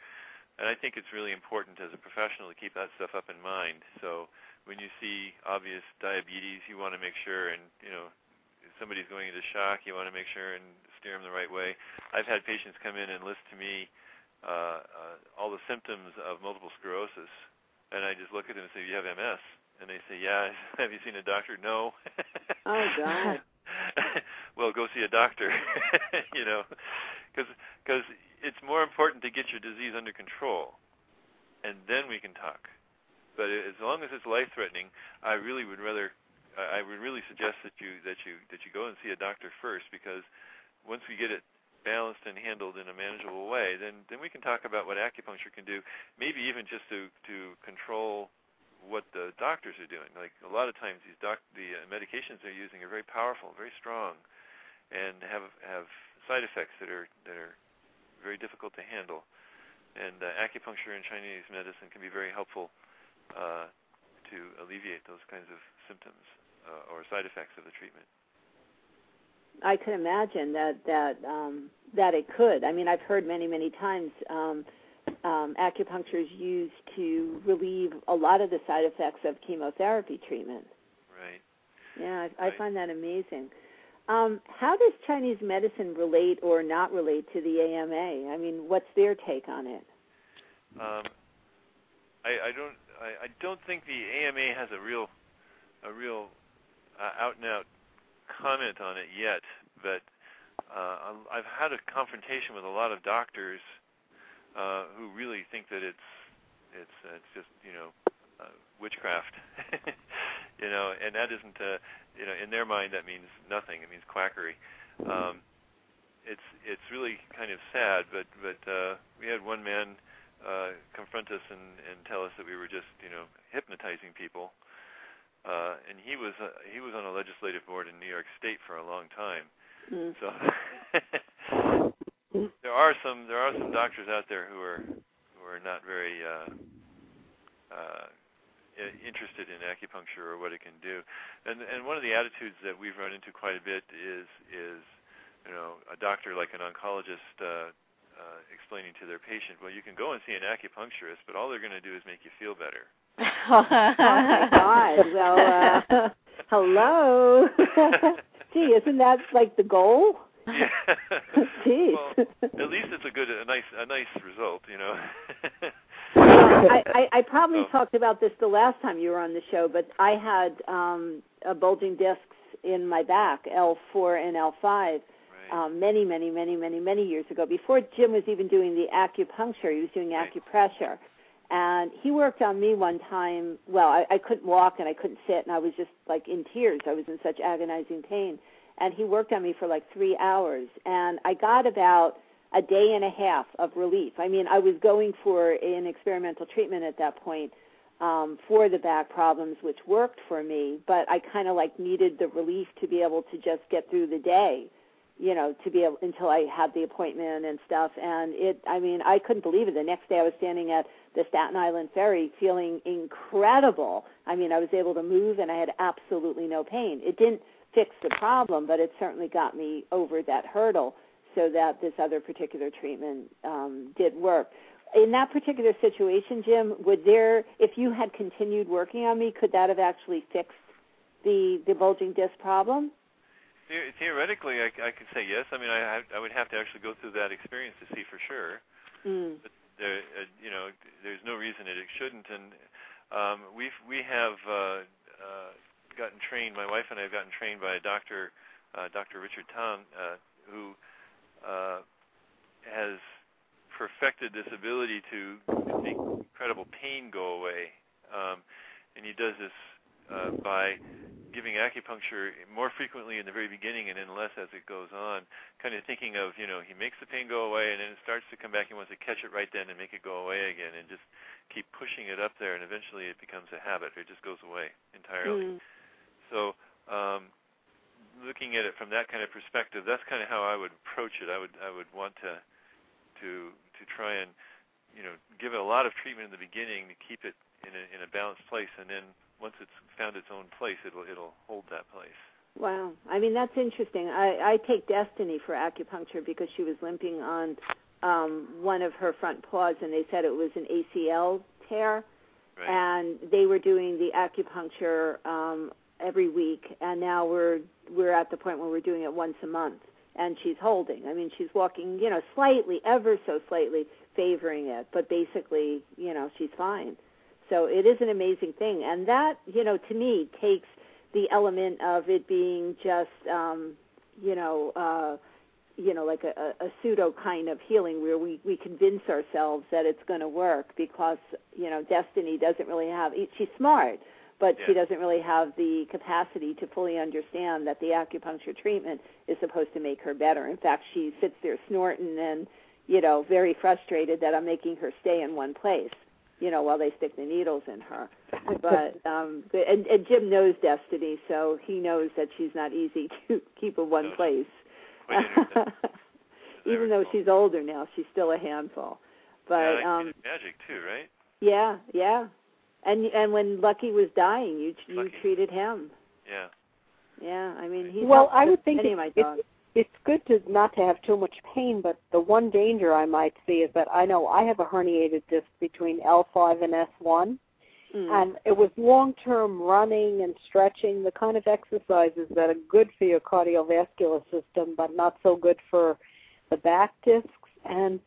And I think it's really important as a professional to keep that stuff up in mind. So when you see obvious diabetes, you want to make sure, and you know, if somebody's going into shock, you want to make sure and steer them the right way. I've had patients come in and list to me uh, uh, all the symptoms of multiple sclerosis, and I just look at them and say, "You have MS," and they say, "Yeah." have you seen a doctor? No. Oh, God. well, go see a doctor. you know, because because it's more important to get your disease under control, and then we can talk. But as long as it's life-threatening, I really would rather I, I would really suggest that you that you that you go and see a doctor first because once we get it balanced and handled in a manageable way, then then we can talk about what acupuncture can do. Maybe even just to to control what the doctors are doing. Like a lot of times, these doc the uh, medications they're using are very powerful, very strong, and have have side effects that are that are very difficult to handle. And uh, acupuncture and Chinese medicine can be very helpful uh, to alleviate those kinds of symptoms uh, or side effects of the treatment. I can imagine that that um, that it could. I mean, I've heard many many times um, um, acupuncture is used to relieve a lot of the side effects of chemotherapy treatment. Right. Yeah, I, Right. I find that amazing. Um, how does Chinese medicine relate or not relate to the AMA? I mean, what's their take on it? Um, I, I don't. I, I don't think the AMA has a real, a real uh, out and out comment on it yet. But uh, I've had a confrontation with a lot of doctors who really think that it's, it's, uh, it's just you know, uh, witchcraft. you know, and that isn't. Uh, you know, in their mind, that means nothing. It means quackery. Um, it's it's really kind of sad, but but uh, we had one man uh, confront us and, and tell us that we were just you know hypnotizing people. Uh, and he was uh, he was on a legislative board in New York State for a long time. Mm. So there are some there are some doctors out there who are who are not very uh, uh, interested in acupuncture or what it can do. And and one of the attitudes that we've run into quite a bit is is you know a doctor like an oncologist uh, uh, explaining to their patient, well, you can go and see an acupuncturist, but all they're going to do is make you feel better. Oh my God! Well, uh, hello. Gee, isn't that like the goal? Yeah. Jeez. well, at least it's a good, a nice, a nice result, you know. I, I, I probably Oh. talked about this the last time you were on the show, but I had um, a bulging discs in my back, L4 and L5, right. um, many, many, many, many, many years ago. Before Jim was even doing the acupuncture, he was doing Right. acupressure. And he worked on me one time. Well, I, I couldn't walk and I couldn't sit, and I was just like in tears. I was in such agonizing pain. And he worked on me for like three hours, and I got about a day and a half of relief. I mean, I was going for an experimental treatment at that point um, for the back problems, which worked for me, but I kind of like needed the relief to be able to just get through the day, you know, to be able until I had the appointment and stuff. And it, I mean, I couldn't believe it. The next day, I was standing at the Staten Island Ferry, feeling incredible. I mean, I was able to move, and I had absolutely no pain. It didn't fix the problem, but it certainly got me over that hurdle so that this other particular treatment um, did work. In that particular situation, Jim, would there, if you had continued working on me, could that have actually fixed the the bulging disc problem? Theoretically, I, I could say yes. I mean, I, I would have to actually go through that experience to see for sure. Mm. There, uh, you know, there's no reason that it shouldn't. And um, we've we have uh, uh, gotten trained. My wife and I have gotten trained by a doctor, uh, Dr. Richard Tan, uh, who uh, has perfected this ability to make incredible pain go away. Um, and he does this uh, by giving acupuncture more frequently in the very beginning and then less as it goes on. Kind of thinking of, you know, he makes the pain go away and then it starts to come back. He wants to catch it right then and make it go away again and just keep pushing it up there and eventually it becomes a habit. It just goes away entirely. Mm. So, um, looking at it from that kind of perspective, that's kind of how I would approach it. I would I would want to to to try and you know give it a lot of treatment in the beginning to keep it in a in a balanced place, and then once it's found its own place, it'll it'll hold that place. Wow. I mean, that's interesting. I, I take Destiny for acupuncture because she was limping on um, one of her front paws, and they said it was an ACL tear. Right. And they were doing the acupuncture um, every week, and now we're we're at the point where we're doing it once a month. And she's holding. I mean, she's walking, you know, slightly, ever so slightly, favoring it, but basically, you know, she's fine. So it is an amazing thing, and that, you know, to me takes the element of it being just um you know uh you know like a, a pseudo kind of healing where we we convince ourselves that it's going to work because you know destiny doesn't really have she's smart but Yeah. she doesn't really have the capacity to fully understand that the acupuncture treatment is supposed to make her better. In fact, she sits there snorting and, you know, very frustrated that I'm making her stay in one place, you know, while they stick the needles in her. But um and, and Jim knows Destiny, so he knows that she's not easy to keep in one No, place. Even though she's older now, she's still a handful. But yeah, um magic too, right? yeah, yeah. And and when Lucky was dying, you you Lucky. treated him. Yeah. Yeah, I mean he's Well, I would think many it- of my it- it's good to not to have too much pain, but the one danger I might see is that I know I have a herniated disc between L5 and S1, Mm. and it was long-term running and stretching, the kind of exercises that are good for your cardiovascular system, but not so good for the back discs. And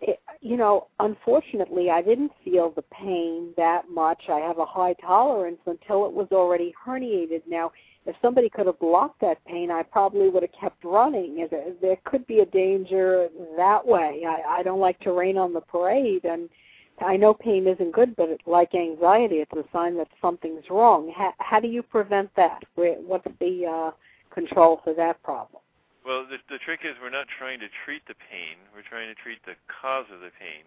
it, you know, unfortunately, I didn't feel the pain that much. I have a high tolerance until it was already herniated. Now, if somebody could have blocked that pain, I probably would have kept running. There, could be a danger that way. I, I don't like to rain on the parade, and I know pain isn't good, but it, like anxiety, it's a sign that something's wrong. How, how do you prevent that? What's the uh, control for that problem? Well, the the trick is we're not trying to treat the pain. We're trying to treat the cause of the pain,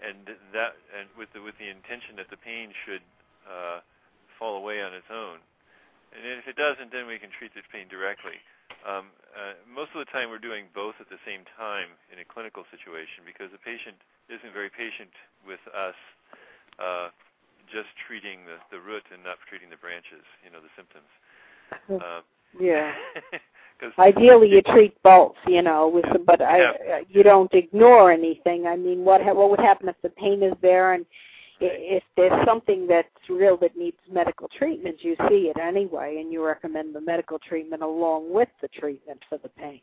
and that and with the with the intention that the pain should uh, fall away on its own. And if it doesn't, then we can treat the pain directly. Um, uh, most of the time, we're doing both at the same time in a clinical situation because the patient isn't very patient with us uh, just treating the, the root and not treating the branches, you know, the symptoms. Uh, Yeah. Ideally, you treat both, you know, with but I, Yeah. uh, you don't ignore anything. I mean, what ha- what would happen if the pain is there and if there's something that's real that needs medical treatment, you see it anyway, and you recommend the medical treatment along with the treatment for the pain.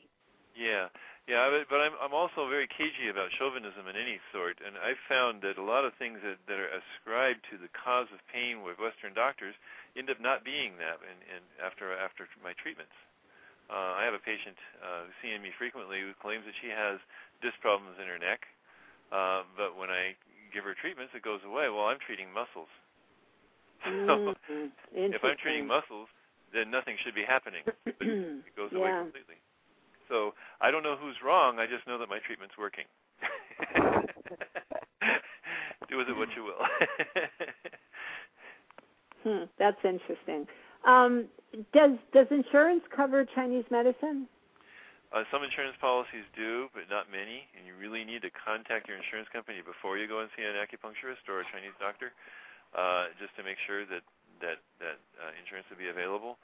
Yeah, yeah, but, but I'm I'm also very cagey about chauvinism in any sort, and I've found that a lot of things that that are ascribed to the cause of pain with Western doctors end up not being that, and, and after after my treatments. Uh, I have a patient uh, who's seeing me frequently who claims that she has disc problems in her neck, uh, but when I give her treatments, it goes away. Well, I'm treating muscles. So Mhm. if I'm treating muscles, then nothing should be happening. But it goes away completely. So I don't know who's wrong. I just know that my treatment's working. Do with it what you will. Hmm, that's interesting. Um, does does insurance cover Chinese medicine? uh, some insurance policies do, but not many. And you really need to contact your insurance company before you go and see an acupuncturist or a Chinese doctor, uh, just to make sure that that that uh, insurance will be available.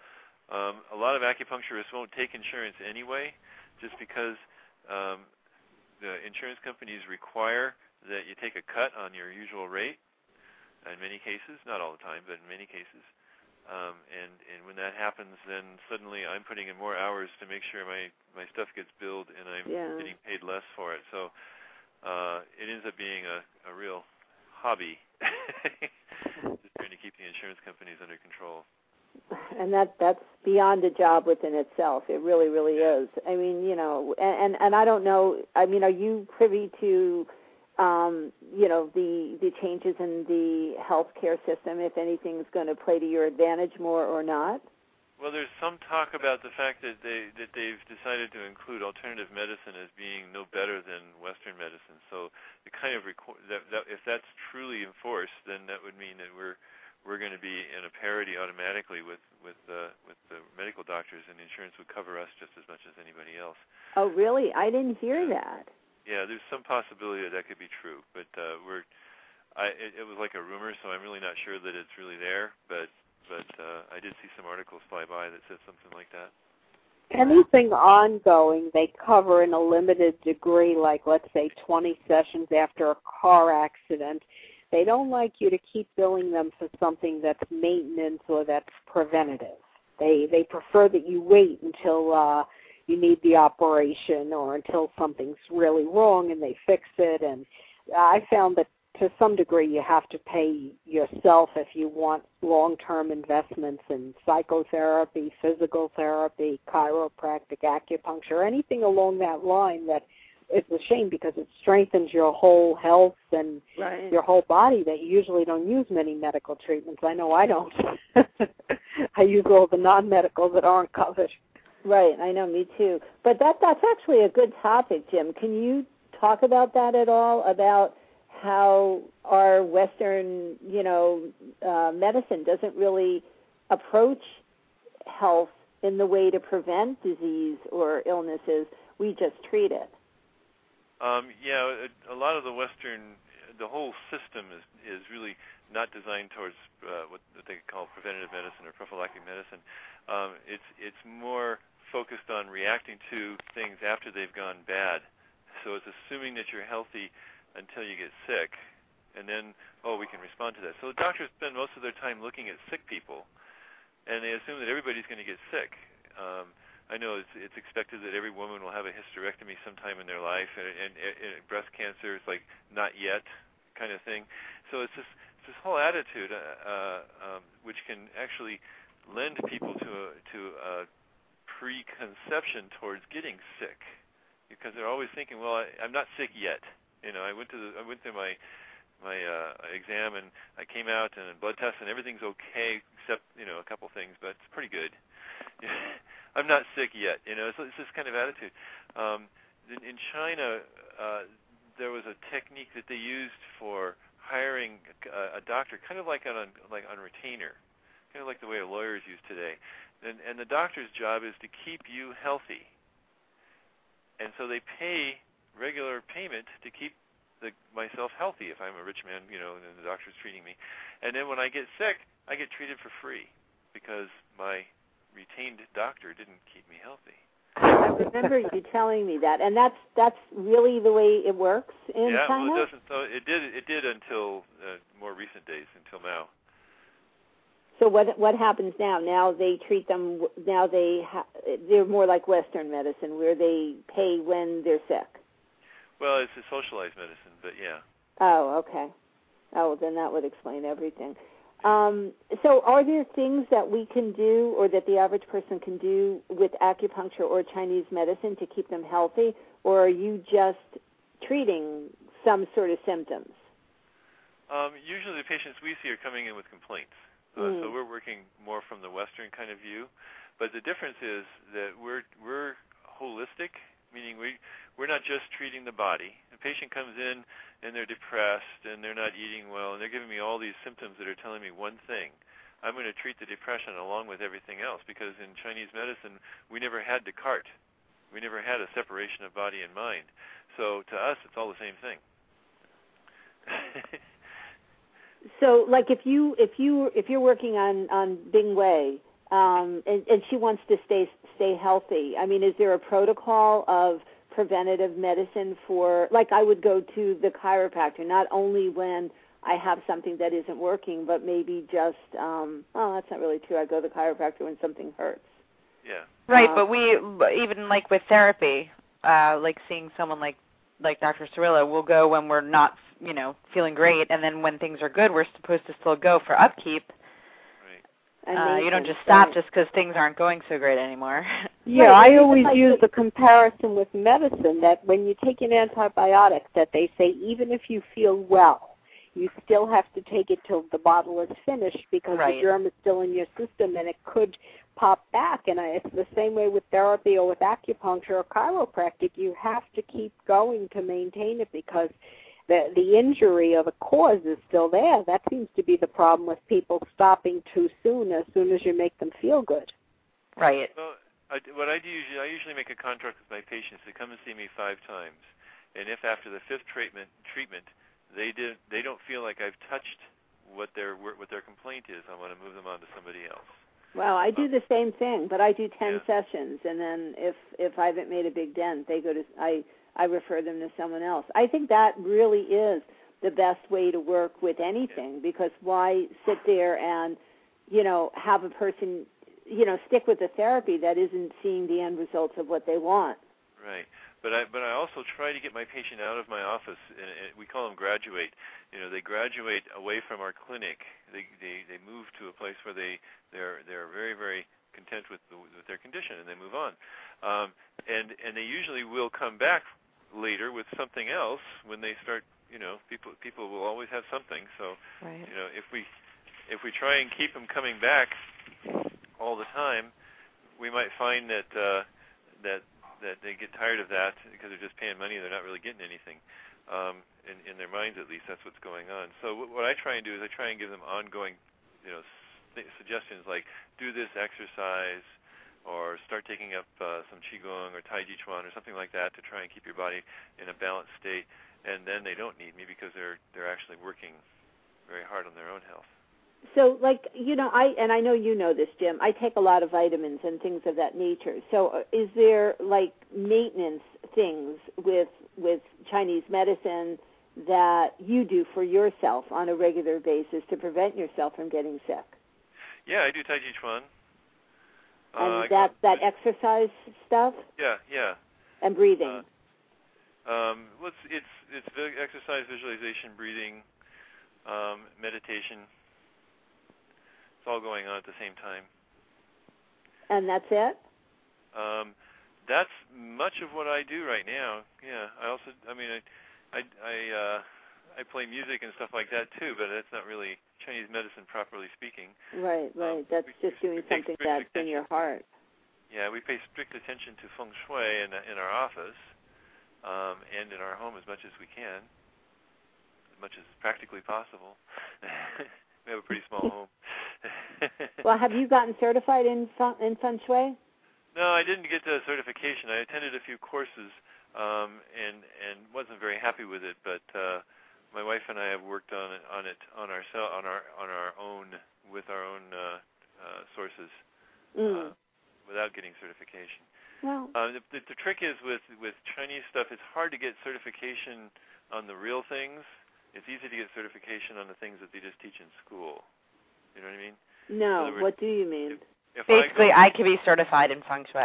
Um, a lot of acupuncturists won't take insurance anyway, just because um, the insurance companies require that you take a cut on your usual rate. In many cases, not all the time, but in many cases. Um, and and when that happens, then suddenly I'm putting in more hours to make sure my my stuff gets billed, and I'm Yeah. getting paid less for it. So uh, it ends up being a a real hobby, just trying to keep the insurance companies under control. and that that's beyond a job within itself. It really, really is. I mean, you know, and and, and I don't know. I mean, are you privy to, um, you know, the the changes in the healthcare system? If anything's going to play to your advantage more or not? Well, there's some talk about the fact that they that they've decided to include alternative medicine as being no better than Western medicine. So the kind of reco- that, that if that's truly enforced, then that would mean that we're we're going to be in a parity automatically with with uh, with the medical doctors, and insurance would cover us just as much as anybody else. Oh, really? I didn't hear that. Yeah, there's some possibility that that could be true, but uh, we're I it, it was like a rumor, so I'm really not sure that it's really there, but but uh, I did see some articles fly by that said something like that. Anything ongoing they cover in a limited degree, like let's say 20 sessions after a car accident. They don't like you to keep billing them for something that's maintenance or that's preventative. They they prefer that you wait until uh, you need the operation or until something's really wrong and they fix it. And I found that to some degree you have to pay yourself if you want long-term investments in psychotherapy, physical therapy, chiropractic, acupuncture, anything along that line that it's a shame because it strengthens your whole health and right. your whole body that you usually don't use many medical treatments. I know I don't. I use all the non-medical that aren't covered. Right, I know, me too. But that that's actually a good topic, Jim. Can you talk about that at all? About how our Western, you know, uh, medicine doesn't really approach health in the way to prevent disease or illnesses. We just treat it. Um, yeah, a, a lot of the Western, the whole system is is really not designed towards uh, what, they call preventative medicine or prophylactic medicine. Um, it's it's more focused on reacting to things after they've gone bad. So it's assuming that you're healthy until you get sick, and then oh we can respond to that. So doctors spend most of their time looking at sick people, and they assume that everybody's going to get sick. Um, I know it's, expected that every woman will have a hysterectomy sometime in their life, and, breast cancer is like not yet kind of thing. So it's this whole attitude, uh, uh, um, which can actually lend people to to preconception towards getting sick, because they're always thinking, well, I, I'm not sick yet. You know, I went to the I went to my my uh, exam and I came out and blood tests and everything's okay except you know a couple things, but it's pretty good. I'm not sick yet. You know, it's, it's this kind of attitude. Um, in, in China, uh, there was a technique that they used for hiring a, a doctor, kind of like on like on retainer, kind of like the way lawyers use today. And, and the doctor's job is to keep you healthy. And so they pay regular payment to keep the, myself healthy if I'm a rich man, you know, and the doctor's treating me. And then when I get sick, I get treated for free because my retained doctor didn't keep me healthy. I remember you telling me that, and that's that's really the way it works in yeah, China. well, it doesn't. So it did. It did until uh, more recent days, until now. So what what happens now? Now they treat them. Now they ha- they're more like Western medicine, where they pay when they're sick. Well, it's a socialized medicine, but yeah. Oh, okay. Oh, then that would explain everything. Um, so, are there things that we can do, or that the average person can do with acupuncture or Chinese medicine to keep them healthy, or are you just treating some sort of symptoms? Um, usually, the patients we see are coming in with complaints, uh, so we're working more from the Western kind of view. But the difference is that we're we're holistic, meaning we we're not just treating the body. The patient comes in and they're depressed and they're not eating well and they're giving me all these symptoms that are telling me one thing. I'm going to treat the depression along with everything else because in Chinese medicine we never had Descartes. We never had a separation of body and mind. So to us it's all the same thing. So, like if you if you if you're working on on Bing Wei, um, and, and she wants to stay stay healthy, I mean, is there a protocol of preventative medicine for like I would go to the chiropractor not only when I have something that isn't working, but maybe just um oh that's not really true. I go to the chiropractor when something hurts. yeah. Right, Uh, but we even like with therapy, uh like seeing someone like like Dr. Cirillo, we'll go when we're not, you know, feeling great and then when things are good, we're supposed to still go for upkeep. Uh, you don't just stop right. just because things aren't going so great anymore. Yeah, Right, I always like use the- the comparison with medicine that when you take an antibiotic that they say even if you feel well, you still have to take it till the bottle is finished because Right. the germ is still in your system and it could pop back and I, it's the same way with therapy or with acupuncture or chiropractic you have to keep going to maintain it because the the injury or the cause is still there that seems to be the problem with people stopping too soon as soon as you make them feel good right. Well, I, what I do usually, I usually make a contract with my patients to come and see me five times, and if after the fifth treatment treatment they did they don't feel like I've touched what their what their complaint is, I want to move them on to somebody else. Well, I do um, the same thing, but I do ten Yeah. sessions, and then if if I haven't made a big dent, they go to I I refer them to someone else. I think that really is the best way to work with anything because why sit there and you know have a person you know stick with a therapy that isn't seeing the end results of what they want. Right. But I but I also try to get my patient out of my office. And, we call them graduate. You know, they graduate away from our clinic. They they they move to a place where they they're they're very very content with the, with their condition, and they move on. Um, and and they usually will come back later with something else when they start. You know, people people will always have something. So Right. you know, if we if we try and keep them coming back all the time, we might find that uh, that that they get tired of that because they're just paying money and they're not really getting anything. Um, in, in their minds, at least, that's what's going on. So w- what I try and do is I try and give them ongoing, you know, s- suggestions like do this exercise, or start taking up uh, some qigong or tai chi chuan or something like that to try and keep your body in a balanced state. And then they don't need me because they're they're actually working very hard on their own health. So, like you know, I and I know you know this, Jim. I take a lot of vitamins and things of that nature. So, uh, is there like maintenance things with with Chinese medicine that you do for yourself on a regular basis to prevent yourself from getting sick? Yeah, I do tai chi chuan. And uh, that that exercise stuff Yeah, yeah. and breathing. Um, well, it's it's it's exercise, visualization, breathing, um, meditation. It's all going on at the same time. and that's it. Um, that's much of what I do right now. Yeah, I also, I mean, I, I, I, uh, I play music and stuff like that too, but that's not really Chinese medicine, properly speaking. Right, right. That's we- just doing something that's in your heart. Yeah, we pay strict attention to feng shui in in our office um, and in our home as much as we can, as much as practically possible. we have a pretty small home. Well, have you gotten certified in feng, in feng shui? No, I didn't get the certification. I attended a few courses um, and and wasn't very happy with it. But uh, my wife and I have worked on it on it on our on our on our own with our own uh, uh, sources Mm. uh, without getting certification. well, Uh, the, the, the trick is with with Chinese stuff. It's hard to get certification on the real things. It's easy to get certification on the things that they just teach in school. You know what I mean? no. What do you mean? If Basically, I, I could be certified in feng shui.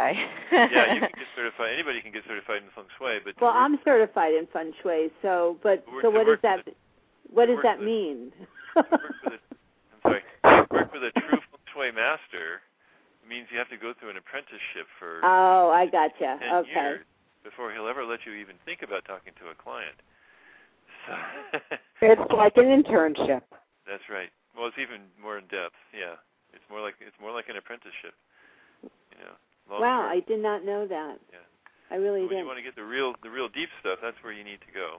yeah, you can get certified. Anybody can get certified in feng shui, but Well, I'm certified in feng shui, so but so what does that with what does that with- mean? to work with a, I'm sorry. To work with a true feng shui master means you have to go through an apprenticeship for oh, I gotcha. 10 Okay. years before he'll ever let you even think about talking to a client. So It's like an internship. That's right. Well, it's even more in depth. Yeah, it's more like it's more like an apprenticeship. You know. Wow, term. I did not know that. Yeah. I really when you didn't. want to get the real the real deep stuff, that's where you need to go.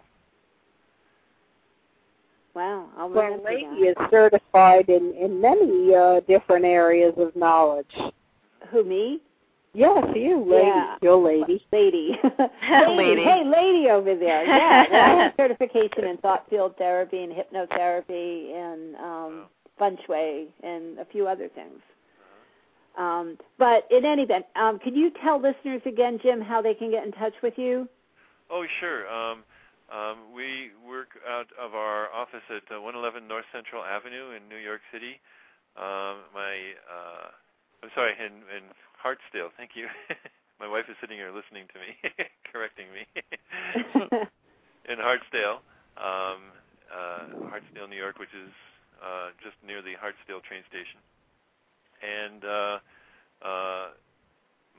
Wow, I'll Well, remember Lady is certified in in many uh, different areas of knowledge. Who me? Yes, you, lady, Yeah. your lady. Lady. Lady. Hey, lady over there. Yeah. well, I have certification in thought field therapy and hypnotherapy and um feng shui and a few other things. Um, but in any event, um, could you tell listeners again, Jim, how they can get in touch with you? Oh, sure. Um, um, we work out of our office at uh, 111 North Central Avenue in New York City. Um, my, uh, I'm sorry, in, in Hartsdale. Thank you. my wife is sitting here listening to me, correcting me. in Hartsdale, um, uh, Hartsdale, New York, which is just near the Hartsdale train station. And uh, uh,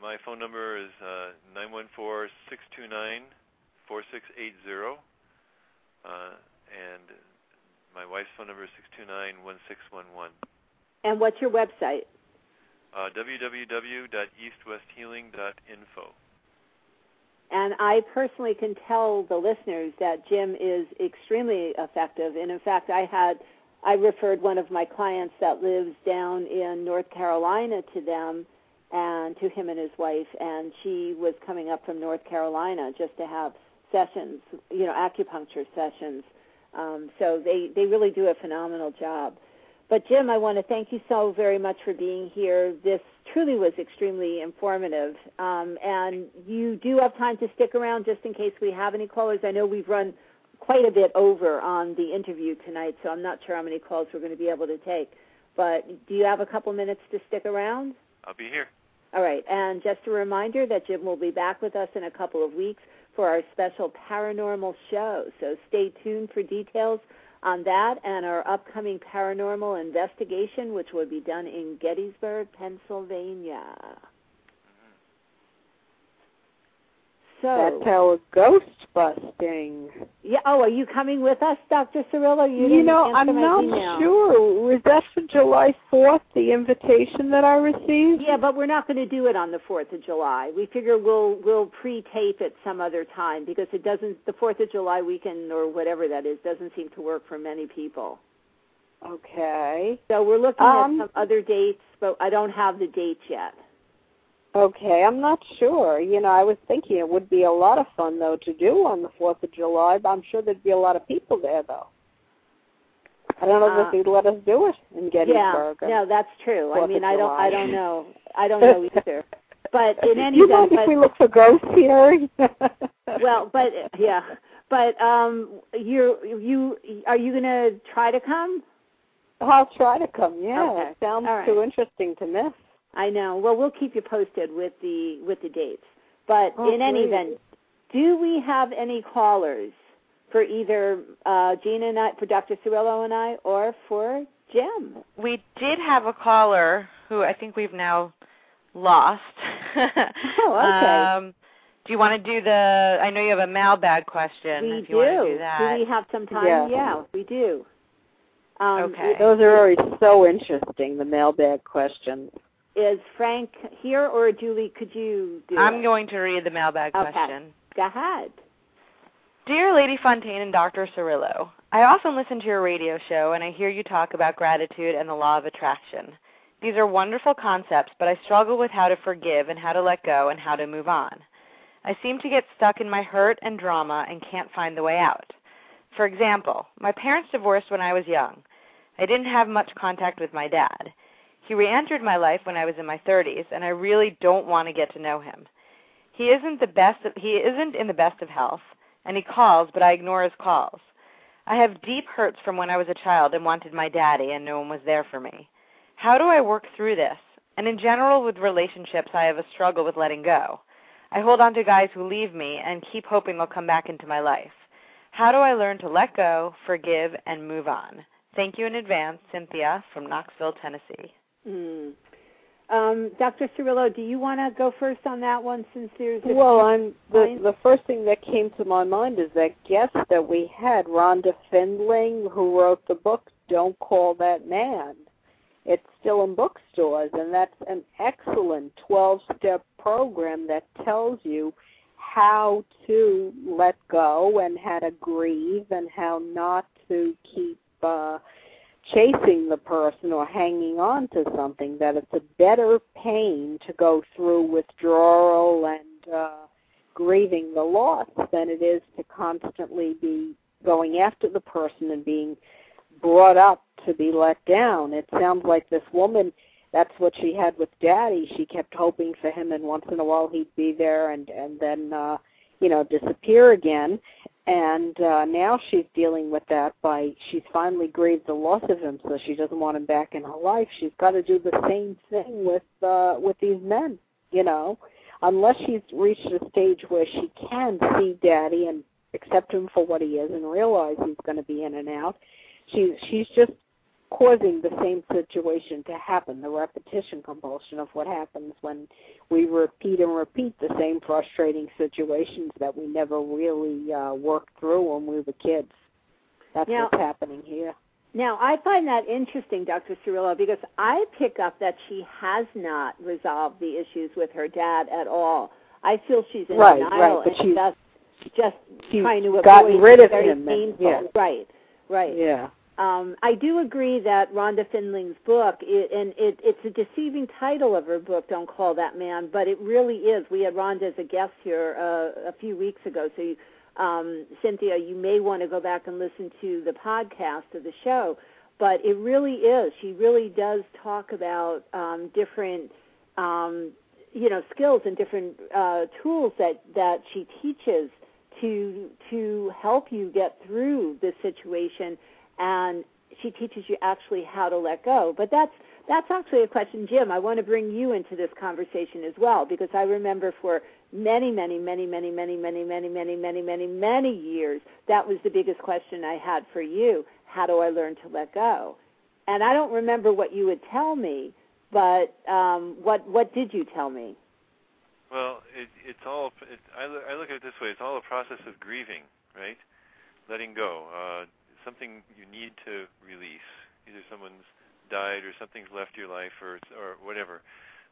my phone number is uh, 914-629-4680. Uh, and my wife's phone number is 629-1611. and what's your website? Uh, www.eastwesthealing.info. And I personally can tell the listeners that Jim is extremely effective. And in fact, I had I referred one of my clients that lives down in North Carolina to them and to him and his wife and she was coming up from North Carolina just to have sessions, you know, acupuncture sessions. Um, so they they really do a phenomenal job. But Jim, I want to thank you so very much for being here. This truly was extremely informative. Um, and you do have time to stick around just in case we have any callers. I know we've run quite a bit over on the interview tonight, so I'm not sure how many calls we're going to be able to take. But do you have a couple minutes to stick around? I'll be here. All right, and just a reminder that Jim will be back with us in a couple of weeks for our special paranormal show. So stay tuned for details on that and our upcoming paranormal investigation, which will be done in Gettysburg, Pennsylvania. So That's our ghost busting. yeah. Oh, are you coming with us, Dr. Cirillo? You, You, know, I'm not email. sure. Was that for July 4th, the invitation that I received? Yeah, but we're not going to do it on the Fourth of July. We figure we'll we'll pre-tape it some other time because it doesn't. The Fourth of July weekend or whatever that is doesn't seem to work for many people. Okay. So we're looking Um, at some other dates, but I don't have the dates yet. Okay, I'm not sure. You know, I was thinking it would be a lot of fun though to do on the Fourth of July, but I'm sure there'd be a lot of people there though. I don't know Uh, if they'd let us do it in Gettysburg. Yeah, no, that's true. I mean, I don't, I don't know, I don't know either. But in any you event, mind if we look for ghosts here? well, but yeah, but um, you you are you going to try to come? I'll try to come. Yeah, Okay. it sounds right. too interesting to miss. I know. Well, we'll keep you posted with the with the dates. But Oh, in any great. event, do we have any callers for either uh, Gina and I, for Dr. Cirillo and I, or for Jim? We did have a caller who I think we've now lost. Oh, okay. Um, do you want to do the? I know you have a mailbag question. we if you do. want to do that. Do we have some time? Yeah. yeah we do. Um, Okay. Those are always so interesting. The mailbag questions. Is Frank here, or Julie? Could you do I'm it? going to read the mailbag Okay. question. Go ahead. Dear Lady Fontaine and Dr. Cirillo, I often listen to your radio show and I hear you talk about gratitude and the law of attraction. These are wonderful concepts, but I struggle with how to forgive and how to let go and how to move on. I seem to get stuck in my hurt and drama and can't find the way out. For example, my parents divorced when I was young. I didn't have much contact with my dad. He re-entered my life when I was in my 30s, and I really don't want to get to know him. He isn't the best of, he isn't in the best of health, and he calls, but I ignore his calls. I have deep hurts from when I was a child and wanted my daddy and no one was there for me. How do I work through this? And in general with relationships, I have a struggle with letting go. I hold on to guys who leave me and keep hoping they'll come back into my life. How do I learn to let go, forgive, and move on? Thank you in advance, Cynthia from Knoxville, Tennessee. Mm. Um, Dr. Cirillo, do you want to go first on that one since there's a Well, I'm the the first thing that came to my mind is that guest that we had, Rhonda Findling, who wrote the book "Don't Call That Man." It's still in bookstores, and that's an excellent 12-step program that tells you how to let go and how to grieve and how not to keep uh, chasing the person or hanging on to something. That it's a better pain to go through withdrawal and uh, grieving the loss than it is to constantly be going after the person and being brought up to be let down. It sounds like this woman that's what she had with daddy. She kept hoping for him and once in a while he'd be there and and then uh you know disappear again and uh now she's dealing with that by she's finally grieved the loss of him so she doesn't want him back in her life. She's got to do the same thing with uh with these men, you know. Unless she's reached a stage where she can see daddy and accept him for what he is and realize he's going to be in and out she's she's just causing the same situation to happen the repetition compulsion of what happens when we repeat and repeat the same frustrating situations that we never really uh worked through when we were kids that's Now- what's happening here Now, I find that interesting, Dr. Cirillo, because I pick up that she has not resolved the issues with her dad at all. I feel she's in Right, denial right, but and she's- just just she's trying to gotten avoid rid of him and- yeah. Right, right. yeah Um, I do agree that Rhonda Findling's book, it, and it, it's a deceiving title of her book, Don't Call That Man, but it really is. We had Rhonda as a guest here uh, a few weeks ago, so you, um, Cynthia, you may want to go back and listen to the podcast of the show. But it really is. She really does talk about um, different, um, you know, skills and different uh, tools that that she teaches to to help you get through this situation and she teaches you actually how to let go. But that's that's actually a question, Jim. I want to bring you into this conversation as well because I remember for many, many, many, many, many, many, many, many, many, many, many years that was the biggest question I had for you. How do I learn to let go? And I don't remember what you would tell me, but um, what what did you tell me? Well, it, it's all. It, I, look- I look at it this way: it's all a process of grieving, right? Letting go. Uh, something you need to release. Either someone's died, or something's left your life, or or whatever.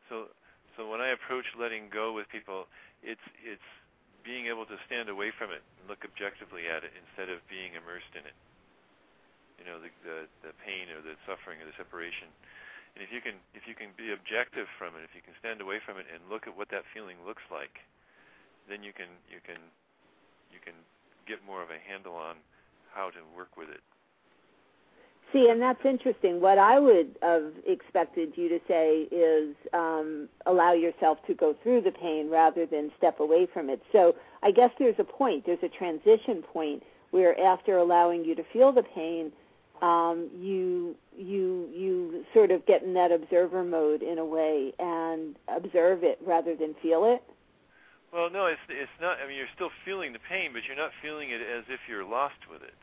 So, so when I approach letting go with people, it's it's being able to stand away from it and look objectively at it instead of being immersed in it. You know, the the, the pain or the suffering or the separation. And if you can if you can be objective from it, if you can stand away from it and look at what that feeling looks like, then you can you can you can get more of a handle on how to work with it. See, and that's interesting. What I would have expected you to say is um, allow yourself to go through the pain rather than step away from it. So I guess there's a point, there's a transition point where after allowing you to feel the pain, um, you you you sort of get in that observer mode in a way and observe it rather than feel it. Well, no, it's it's not. I mean, you're still feeling the pain, but you're not feeling it as if you're lost with it.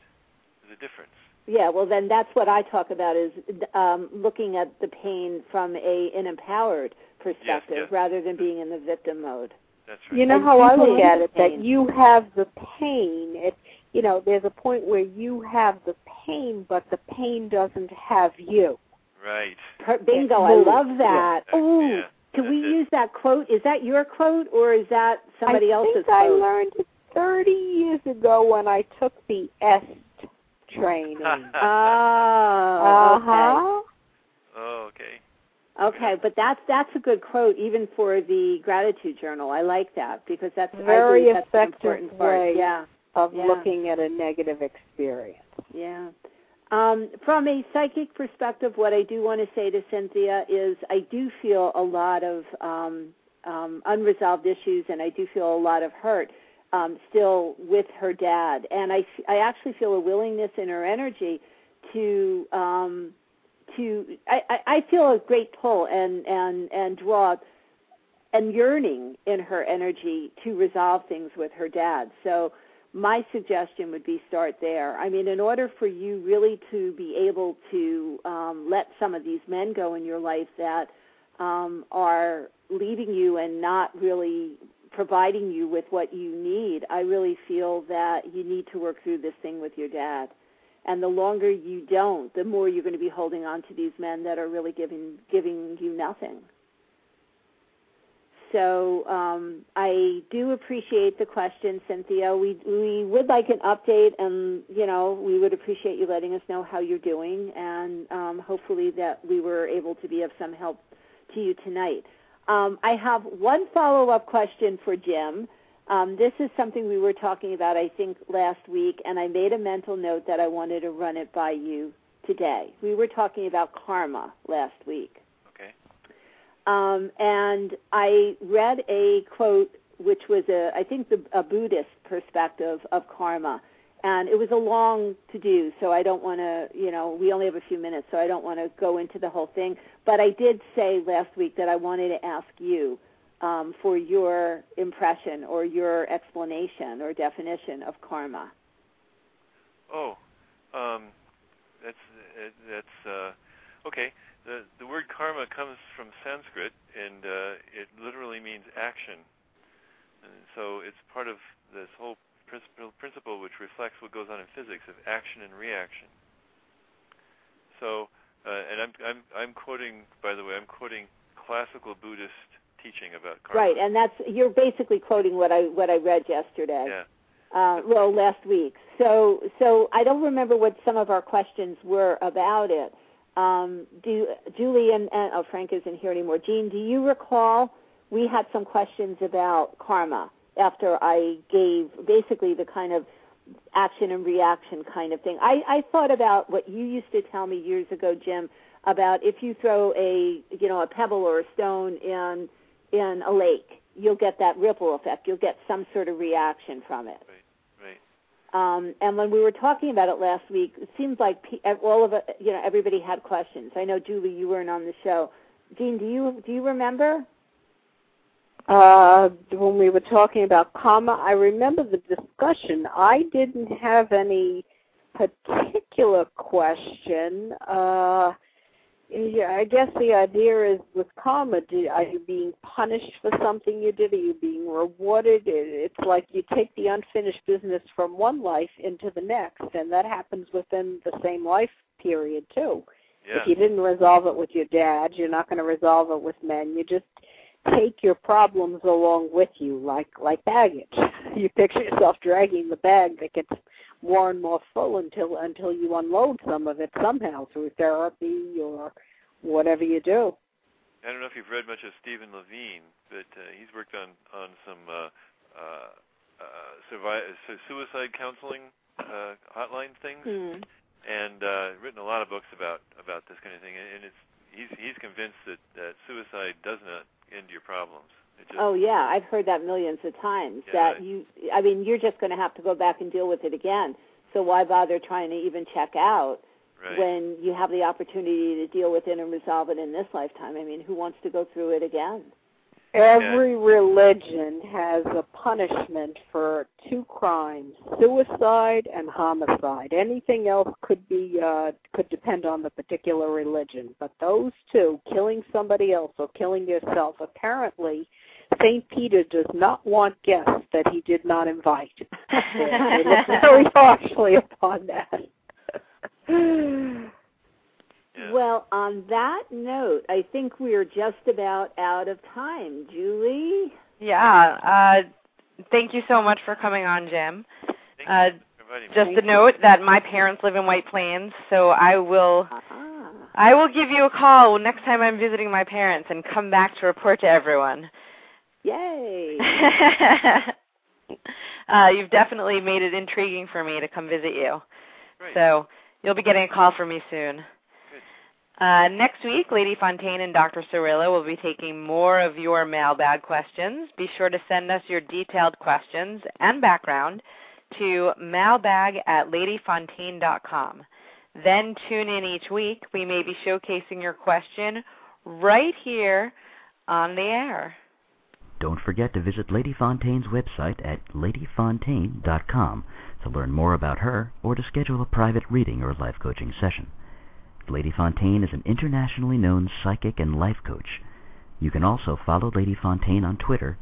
There's a difference. Yeah, well, then that's what I talk about is um, looking at the pain from a an empowered perspective yes. rather than being in the victim mode. That's right. You know And how I look at it pain. that you have the pain. It you know, there's a point where you have the pain, but the pain doesn't have you. Right. Per- bingo, I love that. Yeah. Ooh, Yeah, can we it. use that quote? Is that your quote or is that somebody I else's think I quote? learned it 30 years ago when I took the EST training. Oh, uh-huh. Oh, okay. okay. Okay, but that's that's a good quote even for the gratitude journal. I like that because that's I Very that's an effective important part. way. Yeah. Of Yeah. looking at a negative experience. Yeah. Um, from a psychic perspective, what I do want to say to Cynthia is I do feel a lot of um, um, unresolved issues, and I do feel a lot of hurt um, still with her dad. And I, I actually feel a willingness in her energy to um, to I, I I feel a great pull and and and draw and yearning in her energy to resolve things with her dad. So my suggestion would be start there. I mean, in order for you really to be able to um, let some of these men go in your life that um, are leaving you and not really providing you with what you need, I really feel that you need to work through this thing with your dad. And the longer you don't, the more you're going to be holding on to these men that are really giving giving you nothing. So um, I do appreciate the question, Cynthia. We we would like an update, and you know we would appreciate you letting us know how you're doing, and um, hopefully that we were able to be of some help to you tonight. Um, I have one follow-up question for Jim. Um, this is something we were talking about, I think, last week, and I made a mental note that I wanted to run it by you today. We were talking about karma last week. Okay. Um, and I read a quote, which was a, I think, the, a Buddhist perspective of karma, and it was a long to do. So I don't want to, you know, we only have a few minutes, so I don't want to go into the whole thing. But I did say last week that I wanted to ask you um, for your impression or your explanation or definition of karma. Oh, um, that's that's uh, okay. The the word karma comes from Sanskrit, and uh, it literally means action. And so it's part of this whole principle, principle which reflects what goes on in physics of action and reaction. So, and I'm I'm I'm quoting, by the way, I'm quoting classical Buddhist teaching about karma. Right, and that's you're basically quoting what I what I read yesterday. yeah. uh, well, last week. So, so I don't remember what some of our questions were about it. Um, do Julie and, and oh, Frank isn't here anymore. Jean, do you recall we had some questions about karma after I gave basically the kind of action and reaction kind of thing. I, I thought about what you used to tell me years ago, Jim, about if you throw a you know a pebble or a stone in in a lake, you'll get that ripple effect. You'll get some sort of reaction from it. Right. Um, and when we were talking about it last week, it seems like pe- all of it, you know, everybody had questions. I know Julie, you weren't on the show. Jean, do you do you remember? Uh, when we were talking about karma, I remember the discussion. I didn't have any particular question. Uh, Yeah, I guess the idea is with karma, do, are you being punished for something you did? Are you being rewarded? It, it's like you take the unfinished business from one life into the next, and that happens within the same life period too. Yeah. If you didn't resolve it with your dad, you're not going to resolve it with men. You just take your problems along with you, like like baggage. You picture yourself dragging the bag that gets more and more full until until you unload some of it somehow through therapy or whatever you do. I don't know if you've read much of Stephen Levine, but uh, he's worked on on some uh, uh, uh, survi- su- suicide counseling uh, hotline things, Hmm. and uh, written a lot of books about about this kind of thing. And, and it's he's he's convinced that that suicide does not end your problems. Just, Oh yeah, I've heard that millions of times. Yeah. That you, I mean, you're just going to have to go back and deal with it again. So why bother trying to even check out right. when you have the opportunity to deal with it and resolve it in this lifetime? I mean, who wants to go through it again? Every religion has a punishment for two crimes: suicide and homicide. Anything else could be uh, could depend on the particular religion, but those two, killing somebody else or killing yourself, apparently, Saint Peter does not want guests that he did not invite. they look very harshly upon that. Yeah. Well, on that note, I think we're just about out of time. Julie? Yeah. Uh, thank you so much for coming on, Jim. Thank Uh, you for inviting me. just a note that my parents live in White Plains, so I will Ah. I will give you a call next time I'm visiting my parents and come back to report to everyone. Yay. uh, you've definitely made it intriguing for me to come visit you. Great. So you'll be getting a call from me soon. Uh, next week, Lady Fontaine and Dr. Cirillo will be taking more of your mailbag questions. Be sure to send us your detailed questions and background to mailbag at ladyfontaine.com. Then tune in each week. We may be showcasing your question right here on the air. Don't forget to visit Lady Fontaine's website at ladyfontaine.com to learn more about her or to schedule a private reading or life coaching session. Lady Fontaine is an internationally known psychic and life coach. You can also follow Lady Fontaine on Twitter,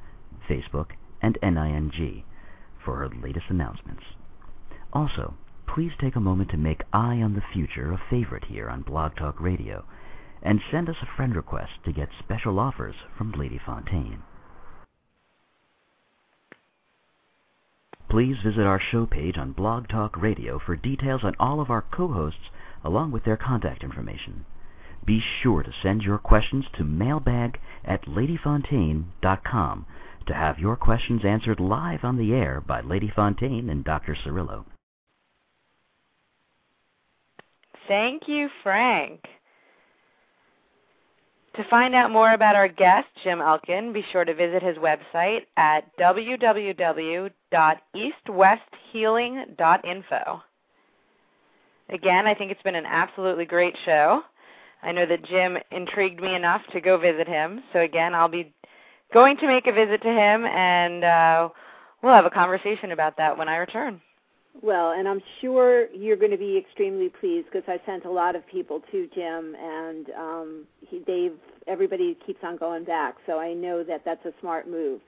Facebook, and NING for her latest announcements. Also, please take a moment to make Eye on the Future a favorite here on Blog Talk Radio and send us a friend request to get special offers from Lady Fontaine. Please visit our show page on Blog Talk Radio for details on all of our co-hosts along with their contact information. Be sure to send your questions to mailbag at ladyfontaine.com to have your questions answered live on the air by Lady Fontaine and Dr. Cirillo. Thank you, Frank. To find out more about our guest, Jim Elkin, be sure to visit his website at www.eastwesthealing.info. Again, I think it's been an absolutely great show. I know that Jim intrigued me enough to go visit him. So again, I'll be going to make a visit to him, and uh, we'll have a conversation about that when I return. Well, and I'm sure you're going to be extremely pleased because I sent a lot of people to Jim, and um, he, they've everybody keeps on going back. So I know that that's a smart move.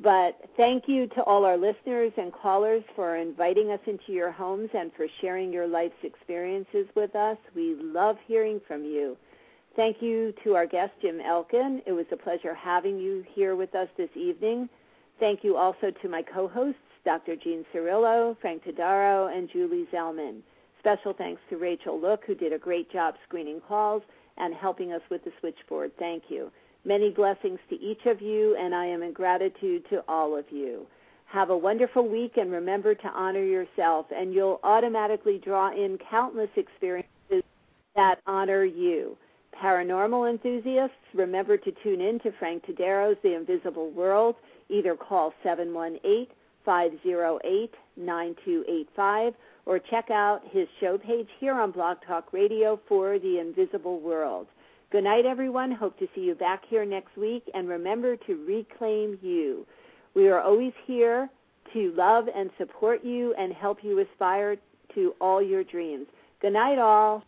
But thank you to all our listeners and callers for inviting us into your homes and for sharing your life's experiences with us. We love hearing from you. Thank you to our guest, Jim Elkin. It was a pleasure having you here with us this evening. Thank you also to my co-hosts, Dr. Jean Cirillo, Frank Tadaro, and Julie Zellman. Special thanks to Rachel Look, who did a great job screening calls and helping us with the switchboard. Thank you. Many blessings to each of you, and I am in gratitude to all of you. Have a wonderful week, and remember to honor yourself, and you'll automatically draw in countless experiences that honor you. Paranormal enthusiasts, remember to tune in to Frank Tadero's The Invisible World. Either call 718 508 9285 or check out his show page here on Blog Talk Radio for The Invisible World. Good night, everyone. Hope to see you back here next week. And remember to reclaim you. We are always here to love and support you and help you aspire to all your dreams. Good night, all.